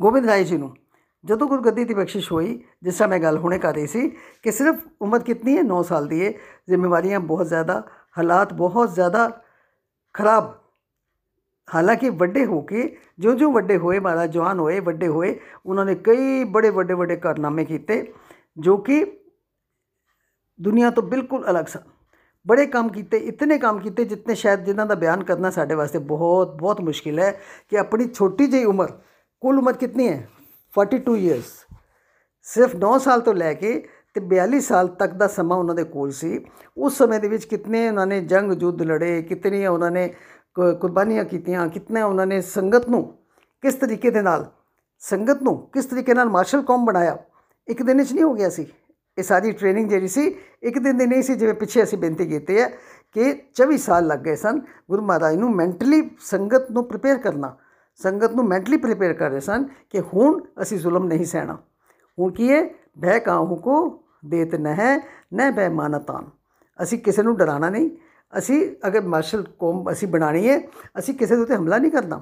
ਗੋਬਿੰਦ ਰਾਏ ਜੀ ਨੂੰ ਜਦੋਂ ਗੁਰਗੱਦੀ ਦੀ ਬਖਸ਼ਿਸ਼ ਹੋਈ, ਜਿਸ ਸਮੇਂ ਮੈਂ ਗੱਲ ਹੁਣੇ ਕਰ ਰਹੀ ਸੀ ਕਿ ਸਿਰਫ ਉਮਰ ਕਿੰਨੀ ਹੈ 9 ਸਾਲ ਦੀ ਹੈ ਜ਼ਿੰਮੇਵਾਰੀਆਂ ਬਹੁਤ ਜ਼ਿਆਦਾ, ਹਾਲਾਤ ਬਹੁਤ ਜ਼ਿਆਦਾ ਖਰਾਬ। ਹਾਲਾਂਕਿ ਵੱਡੇ ਹੋ ਕੇ ਜਿਉਂ-ਜਿਉਂ ਵੱਡੇ ਹੋਏ, ਮਹਾਰਾਜ ਜਵਾਨ ਹੋਏ, ਵੱਡੇ ਹੋਏ, ਉਹਨਾਂ ਨੇ ਕਈ ਬੜੇ ਵੱਡੇ ਵੱਡੇ ਕਾਰਨਾਮੇ ਕੀਤੇ ਜੋ ਕਿ ਦੁਨੀਆ ਤੋਂ ਬਿਲਕੁਲ ਅਲੱਗ ਸਨ। ਬੜੇ ਕੰਮ ਕੀਤੇ, ਇਤਨੇ ਕੰਮ ਕੀਤੇ ਜਿੰਨੇ ਸ਼ਾਇਦ ਜਿਨ੍ਹਾਂ ਦਾ ਬਿਆਨ ਕਰਨਾ ਸਾਡੇ ਵਾਸਤੇ ਬਹੁਤ ਬਹੁਤ ਮੁਸ਼ਕਿਲ ਹੈ ਕਿ ਆਪਣੀ ਛੋਟੀ ਜਿਹੀ ਉਮਰ, ਕੁੱਲ ਉਮਰ ਕਿੰਨੀ ਹੈ? 42 ਇਅਰਸ ਸਿਰਫ 9 ਸਾਲ ਤੋਂ ਲੈ ਕੇ ਤੇ 42 ਸਾਲ ਤੱਕ ਦਾ ਸਮਾਂ ਉਹਨਾਂ ਦੇ ਕੋਲ ਸੀ। ਉਸ ਸਮੇਂ ਦੇ ਵਿੱਚ ਕਿਤਨੇ ਉਹਨਾਂ ਨੇ ਜੰਗ ਜੁੱਧ ਲੜੇ ਕਿਤਨੀਆਂ ਉਹਨਾਂ ਨੇ ਕੁਰਬਾਨੀਆਂ ਕੀਤੀਆਂ, ਕਿਤਨੇ ਉਹਨਾਂ ਨੇ ਸੰਗਤ ਨੂੰ ਕਿਸ ਤਰੀਕੇ ਦੇ ਨਾਲ, ਸੰਗਤ ਨੂੰ ਕਿਸ ਤਰੀਕੇ ਨਾਲ ਮਾਰਸ਼ਲ ਕੌਮ ਬਣਾਇਆ, ਇੱਕ ਦਿਨ ਵਿੱਚ ਨਹੀਂ ਹੋ ਗਿਆ ਸੀ। ਇਹ ਸਾਰੀ ਟ੍ਰੇਨਿੰਗ ਜਿਹੜੀ ਸੀ, ਇੱਕ ਦਿਨ ਦੀ ਨਹੀਂ ਸੀ, ਜਿਵੇਂ ਪਿੱਛੇ ਅਸੀਂ ਬੇਨਤੀ ਕੀਤੀ ਹੈ ਕਿ 24 ਸਾਲ ਲੱਗ ਗਏ ਸਨ, ਗੁਰੂ ਮਹਾਰਾਜ ਨੂੰ ਮੈਂਟਲੀ ਸੰਗਤ ਨੂੰ ਪ੍ਰਿਪੇਅਰ ਕਰਨਾ, ਸੰਗਤ ਨੂੰ ਮੈਂਟਲੀ ਪ੍ਰਿਪੇਅਰ ਕਰ ਰਹੇ ਸਨ ਕਿ ਹੁਣ ਅਸੀਂ ਜ਼ੁਲਮ ਨਹੀਂ ਸਹਿਣਾ। ਹੁਣ ਕੀ ਹੈ? ਭੈ ਕਾਹੂ ਕੋ ਦੇਤ ਨਹਿ ਨਹਿ ਬੈ ਮਾਨਤਾਨ ਅਸੀਂ ਕਿਸੇ ਨੂੰ ਡਰਾਣਾ ਨਹੀਂ। ਅਸੀਂ ਅਗਰ ਮਾਰਸ਼ਲ ਕੌਮ ਅਸੀਂ ਬਣਾਣੀ ਹੈ ਅਸੀਂ ਕਿਸੇ ਦੇ ਉੱਤੇ ਹਮਲਾ ਨਹੀਂ ਕਰਨਾ।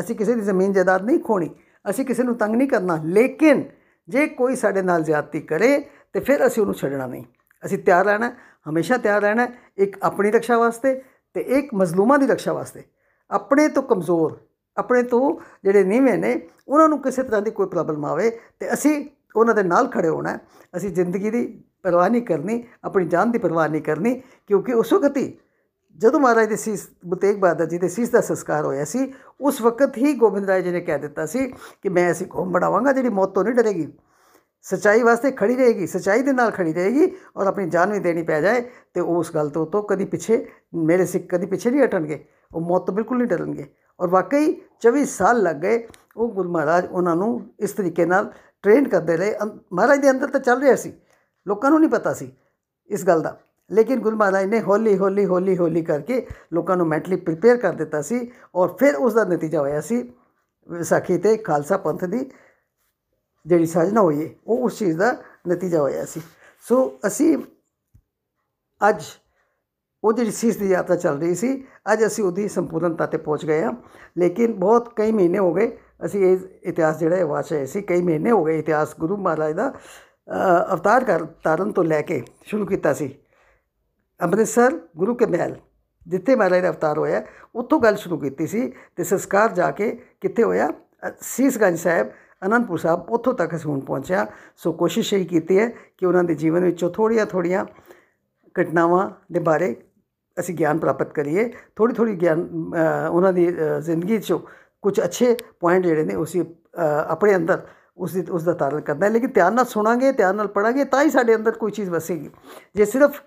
ਅਸੀਂ ਕਿਸੇ ਦੀ ਜ਼ਮੀਨ ਜਾਇਦਾਦ ਨਹੀਂ ਖੋਣੀ। ਅਸੀਂ ਕਿਸੇ ਨੂੰ ਤੰਗ ਨਹੀਂ ਕਰਨਾ। ਲੇਕਿਨ ਜੇ ਕੋਈ ਸਾਡੇ ਨਾਲ ਜ਼ਿਆਦਤੀ ਕਰੇ ਤੇ ਫਿਰ ਅਸੀਂ ਉਹਨੂੰ ਛੱਡਣਾ ਨਹੀਂ। ਅਸੀਂ ਤਿਆਰ ਰਹਿਣਾ ਹਮੇਸ਼ਾ ਤਿਆਰ ਰਹਿਣਾ ਹੈ, ਇੱਕ ਆਪਣੀ ਰੱਖਿਆ ਵਾਸਤੇ ਤੇ ਇੱਕ ਮਜ਼ਲੂਮਾਂ ਦੀ ਰੱਖਿਆ ਵਾਸਤੇ। ਆਪਣੇ ਤੋਂ ਕਮਜ਼ੋਰ ਆਪਣੇ ਤੋਂ ਜਿਹੜੇ ਨੀਵੇਂ ਨੇ ਉਹਨਾਂ ਨੂੰ ਕਿਸੇ ਤਰ੍ਹਾਂ ਦੀ ਕੋਈ ਪ੍ਰੋਬਲਮ ਆਵੇ ਤੇ ਅਸੀਂ ਉਹਨਾਂ ਦੇ ਨਾਲ ਖੜੇ ਹੋਣਾ ਹੈ। ਅਸੀਂ ਜ਼ਿੰਦਗੀ ਦੀ ਪਰਵਾਹ ਨਹੀਂ ਕਰਨੀ, ਆਪਣੀ ਜਾਨ ਦੀ ਪਰਵਾਹ ਨਹੀਂ ਕਰਨੀ, ਕਿਉਂਕਿ ਉਸ ਵਕਤ ਹੀ ਜਦੋਂ ਮਹਾਰਾਜ ਦੇ ਸੀਸ ਗੁਰੂ ਤੇਗ ਬਹਾਦਰ ਜੀ ਦੇ ਸੀਸ ਦਾ ਸੰਸਕਾਰ ਹੋਇਆ ਸੀ, ਉਸ ਵਕਤ ਹੀ ਗੋਬਿੰਦ ਰਾਏ ਜੀ ਨੇ ਕਹਿ ਦਿੱਤਾ ਸੀ ਕਿ ਮੈਂ ਐਸੀ ਕੌਮ ਬਣਾਵਾਂਗਾ ਜਿਹੜੀ ਮੌਤ ਤੋਂ ਨਹੀਂ ਡਰੇਗੀ ਸੱਚਾਈ ਵਾਸਤੇ ਖੜੀ ਰਹੇਗੀ, ਸੱਚਾਈ ਦੇ ਨਾਲ ਖੜੀ ਰਹੇਗੀ ਔਰ ਆਪਣੀ ਜਾਨ ਵੀ ਦੇਣੀ ਪੈ ਜਾਏ ਤੇ ਉਹ ਉਸ ਗੱਲ ਤੋਂ ਤੋਂ ਕਦੀ ਪਿੱਛੇ, ਮੇਰੇ ਸਿੱਖ ਕਦੀ ਪਿੱਛੇ ਨਹੀਂ ਹਟਣਗੇ, ਉਹ ਮੌਤ ਤੋਂ ਬਿਲਕੁਲ ਨਹੀਂ ਡਰਨਗੇ ਔਰ ਵਾਕਈ 24 ਸਾਲ ਲੱਗ ਗਏ, ਉਹ ਗੁਰੂ ਮਹਾਰਾਜ ਉਹਨਾਂ ਨੂੰ ਇਸ ਤਰੀਕੇ ਨਾਲ ਟ੍ਰੇਨ ਕਰਦੇ ਰਹੇ ਅੰ- ਮਹਾਰਾਜ ਦੇ ਅੰਦਰ ਤਾਂ ਚੱਲ ਰਿਹਾ ਸੀ ਲੋਕਾਂ ਨੂੰ ਨਹੀਂ ਪਤਾ ਸੀ ਇਸ ਗੱਲ ਦਾ ਲੇਕਿਨ ਗੁਰੂ ਮਹਾਰਾਜ ਨੇ ਹੌਲੀ ਹੌਲੀ ਹੌਲੀ ਹੌਲੀ ਕਰਕੇ ਲੋਕਾਂ ਨੂੰ ਮੈਂਟਲੀ ਪ੍ਰਿਪੇਅਰ ਕਰ ਦਿੱਤਾ ਸੀ ਔਰ ਫਿਰ ਉਸ ਦਾ ਨਤੀਜਾ ਹੋਇਆ ਸੀ ਵਿਸਾਖੀ ਤੇ ਖਾਲਸਾ ਪੰਥ ਦੀ ਜਿਹੜੀ ਸਾਜਨਾ ਹੋਈ ਹੈ ਉਹ ਉਸ ਚੀਜ਼ ਦਾ ਨਤੀਜਾ ਹੋਇਆ ਸੀ ਸੋ ਅਸੀਂ ਅੱਜ ਉਹ ਜਿਹੜੀ ਸੀਸ ਦੀ ਯਾਤਰਾ ਚੱਲ ਰਹੀ ਸੀ ਅੱਜ ਅਸੀਂ ਉਹਦੀ ਸੰਪੂਰਨਤਾ ਤੇ ਪਹੁੰਚ ਗਏ ਹਾਂ ਲੇਕਿਨ ਬਹੁਤ ਕਈ ਮਹੀਨੇ ਹੋ ਗਏ ਅਸੀਂ ਇਹ ਇਤਿਹਾਸ ਜਿਹੜਾ ਹੈ ਵਾਚ ਰਹੇ ਸੀ ਕਈ ਮਹੀਨੇ ਹੋ ਗਏ ਇਤਿਹਾਸ ਗੁਰੂ ਮਹਾਰਾਜ ਦਾ ਅ, ਅਵਤਾਰ ਕਰ ਤਾਰਨ ਤੋਂ ਲੈ ਕੇ ਸ਼ੁਰੂ ਕੀਤਾ ਸੀ। ਅੰਮ੍ਰਿਤਸਰ ਗੁਰੂ ਕੇ ਮਹਿਲ ਜਿੱਥੇ ਮਹਾਰਾਜ ਦਾ ਅਵਤਾਰ ਹੋਇਆ ਉੱਥੋਂ ਗੱਲ ਸ਼ੁਰੂ ਕੀਤੀ ਸੀ ਤੇ ਸੰਸਕਾਰ ਜਾ ਕੇ ਕਿੱਥੇ ਹੋਇਆ? ਅ, ਸੀਸਗੰਜ ਸਾਹਿਬ ਅਨੰਦਪੁਰ ਸਾਹਿਬ ਉੱਥੋਂ ਤੱਕ ਅਸੀਂ ਹੁਣ ਪਹੁੰਚਿਆ। ਸੋ ਕੋਸ਼ਿਸ਼ ਇਹ ਕੀਤੀ ਹੈ ਕਿ ਉਹਨਾਂ ਦੇ ਜੀਵਨ ਵਿੱਚੋਂ ਥੋੜ੍ਹੀਆਂ ਥੋੜ੍ਹੀਆਂ ਘਟਨਾਵਾਂ ਦੇ ਬਾਰੇ ਅਸੀਂ ਗਿਆਨ ਪ੍ਰਾਪਤ ਕਰੀਏ। ਥੋੜੀ ਥੋੜੀ ਗਿਆਨ ਅ, ਉਹਨਾਂ ਦੀ ਅ, ਜ਼ਿੰਦਗੀ 'ਚੋਂ ਕੁਝ ਅੱਛੇ ਪੁਆਇੰਟ ਜਿਹੜੇ ਨੇ ਉਸੇ ਆਪਣੇ ਅੰਦਰ ਉਸ ਦੀ ਉਸ ਦਾ ਤਾਰਨ ਕਰਨਾ ਹੈ। ਲੇਕਿਨ ਧਿਆਨ ਨਾਲ ਸੁਣਾਂਗੇ ਧਿਆਨ ਨਾਲ ਪੜਾਂਗੇ ਤਾਂ ਹੀ ਸਾਡੇ ਅੰਦਰ ਕੋਈ ਚੀਜ਼ ਵਸੇਗੀ। ਜੇ ਸਿਰਫ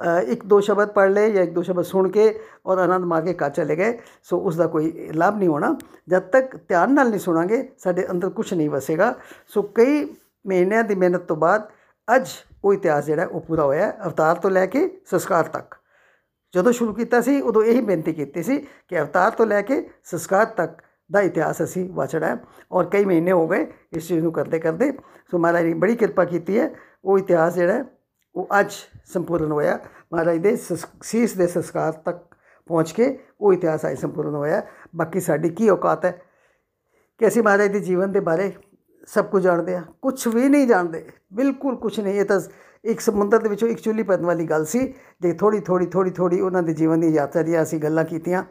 ਅ, ਇੱਕ ਦੋ ਸ਼ਬਦ ਪੜ੍ਹ ਲਏ ਜਾਂ ਇੱਕ ਦੋ ਸ਼ਬਦ ਸੁਣ ਕੇ ਔਰ ਆਨੰਦ ਮਾਰ ਕੇ ਘਰ ਚਲੇ ਗਏ ਸੋ ਉਸ ਦਾ ਕੋਈ ਲਾਭ ਨਹੀਂ ਹੋਣਾ। ਜਦ ਤੱਕ ਧਿਆਨ ਨਾਲ ਨਹੀਂ ਸੁਣਾਂਗੇ ਸਾਡੇ ਅੰਦਰ ਕੁਝ ਨਹੀਂ ਵਸੇਗਾ। ਸੋ ਕਈ ਮਹੀਨਿਆਂ ਦੀ ਮਿਹਨਤ ਤੋਂ ਬਾਅਦ ਅੱਜ ਉਹ ਇਤਿਹਾਸ ਜਿਹੜਾ ਹੈ ਉਹ ਪੂਰਾ ਹੋਇਆ ਹੈ, ਅਵਤਾਰ ਤੋਂ ਲੈ ਕੇ ਸੰਸਕਾਰ ਤੱਕ। ਜਦੋਂ ਸ਼ੁਰੂ ਕੀਤਾ ਸੀ ਉਦੋਂ ਇਹੀ ਬੇਨਤੀ ਕੀਤੀ ਸੀ ਕਿ ਅਵਤਾਰ ਤੋਂ ਲੈ ਕੇ ਸੰਸਕਾਰ ਤੱਕ ਦਾ ਇਤਿਹਾਸ ਅਸੀਂ ਵਾਚਣਾ ਹੈ ਔਰ ਕਈ ਮਹੀਨੇ ਹੋ ਗਏ ਇਸ ਚੀਜ਼ ਨੂੰ ਕਰਦੇ ਕਰਦੇ। ਸੋ ਮਹਾਰਾਜ ਨੇ ਬੜੀ ਕਿਰਪਾ ਕੀਤੀ ਹੈ। ਉਹ ਇਤਿਹਾਸ ਜਿਹੜਾ ਹੈ, ਉਹ ਅੱਜ ਸੰਪੂਰਨ ਹੋਇਆ। ਮਹਾਰਾਜ ਦੇ ਸਸ- ਸੀਸ ਦੇ ਸੰਸਕਾਰ ਤੱਕ ਪਹੁੰਚ ਕੇ ਉਹ ਇਤਿਹਾਸ ਅੱਜ ਸੰਪੂਰਨ ਹੋਇਆ। ਬਾਕੀ ਸਾਡੀ ਕੀ ਔਕਾਤ ਹੈ ਕਿ ਅਸੀਂ ਮਹਾਰਾਜ ਦੇ ਜੀਵਨ ਦੇ ਬਾਰੇ ਸਭ ਕੁਝ ਜਾਣਦੇ ਹਾਂ ਕੁਝ ਵੀ ਨਹੀਂ ਜਾਣਦੇ, ਬਿਲਕੁਲ ਕੁਝ ਨਹੀਂ। ਇਹ ਤਾਂ ਇੱਕ ਸਮੁੰਦਰ ਦੇ ਵਿੱਚੋਂ ਇੱਕ ਚੁੱਲੀ ਪੈਣ ਵਾਲੀ ਗੱਲ ਸੀ, ਜੇ ਥੋੜੀ ਥੋੜੀ ਥੋੜੀ ਥੋੜੀ ਉਹਨਾਂ ਦੇ ਜੀਵਨ ਦੀ ਯਾਤਰਾ ਦੀਆਂ ਅਸੀਂ ਗੱਲਾਂ ਕੀਤੀਆਂ।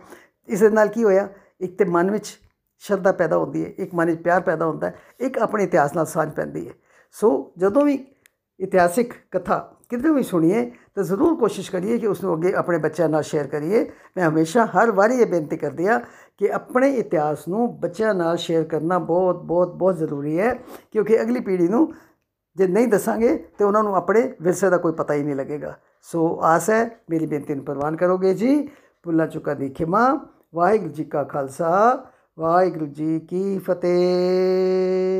ਇਸ ਦੇ ਨਾਲ ਕੀ ਹੋਇਆ, ਇੱਕ ਤੇ ਮਨ ਵਿੱਚ ਸ਼ਰਧਾ ਪੈਦਾ ਹੁੰਦੀ ਹੈ, ਇੱਕ ਮਨ ਵਿੱਚ ਪਿਆਰ ਪੈਦਾ ਹੁੰਦਾ ਹੈ, ਇੱਕ ਆਪਣੇ ਇਤਿਹਾਸ ਨਾਲ ਸਾਂਝ ਪੈਂਦੀ ਹੈ। ਸੋ ਜਦੋਂ ਵੀ ਇਤਿਹਾਸਿਕ ਕਥਾ ਕਿਤੇ ਵੀ ਸੁਣੀਏ ਤਾਂ ਜ਼ਰੂਰ ਕੋਸ਼ਿਸ਼ ਕਰੀਏ ਕਿ ਉਸ ਨੂੰ ਅੱਗੇ ਆਪਣੇ ਬੱਚਿਆਂ ਨਾਲ ਸ਼ੇਅਰ ਕਰੀਏ। ਮੈਂ ਹਮੇਸ਼ਾ ਹਰ ਵਾਰੀ ਇਹ ਬੇਨਤੀ ਕਰਦੀ ਹਾਂ ਕਿ ਆਪਣੇ ਇਤਿਹਾਸ ਨੂੰ ਬੱਚਿਆਂ ਨਾਲ ਸ਼ੇਅਰ ਕਰਨਾ ਬਹੁਤ ਬਹੁਤ ਬਹੁਤ ਜ਼ਰੂਰੀ ਹੈ। ਕਿਉਂਕਿ ਅਗਲੀ ਪੀੜ੍ਹੀ ਨੂੰ ਜੇ ਨਹੀਂ ਦੱਸਾਂਗੇ ਤੇ ਉਹਨਾਂ ਨੂੰ ਆਪਣੇ ਵਿਰਸੇ ਦਾ ਕੋਈ ਪਤਾ ਹੀ ਨਹੀਂ ਲੱਗੇਗਾ। ਸੋ ਆਸ ਹੈ, ਮੇਰੀ ਬੇਨਤੀ ਨੂੰ ਪ੍ਰਵਾਨ ਕਰੋਗੇ ਜੀ। ਭੁੱਲਾਂ ਚੁੱਕਾਂ ਦੀ ਖਿਮਾ। ਵਾਹਿਗੁਰੂ ਜੀ ਕਾ ਖਾਲਸਾ। ਵਾਹਿਗੁਰੂ ਜੀ ਕੀ ਫਤਿਹ।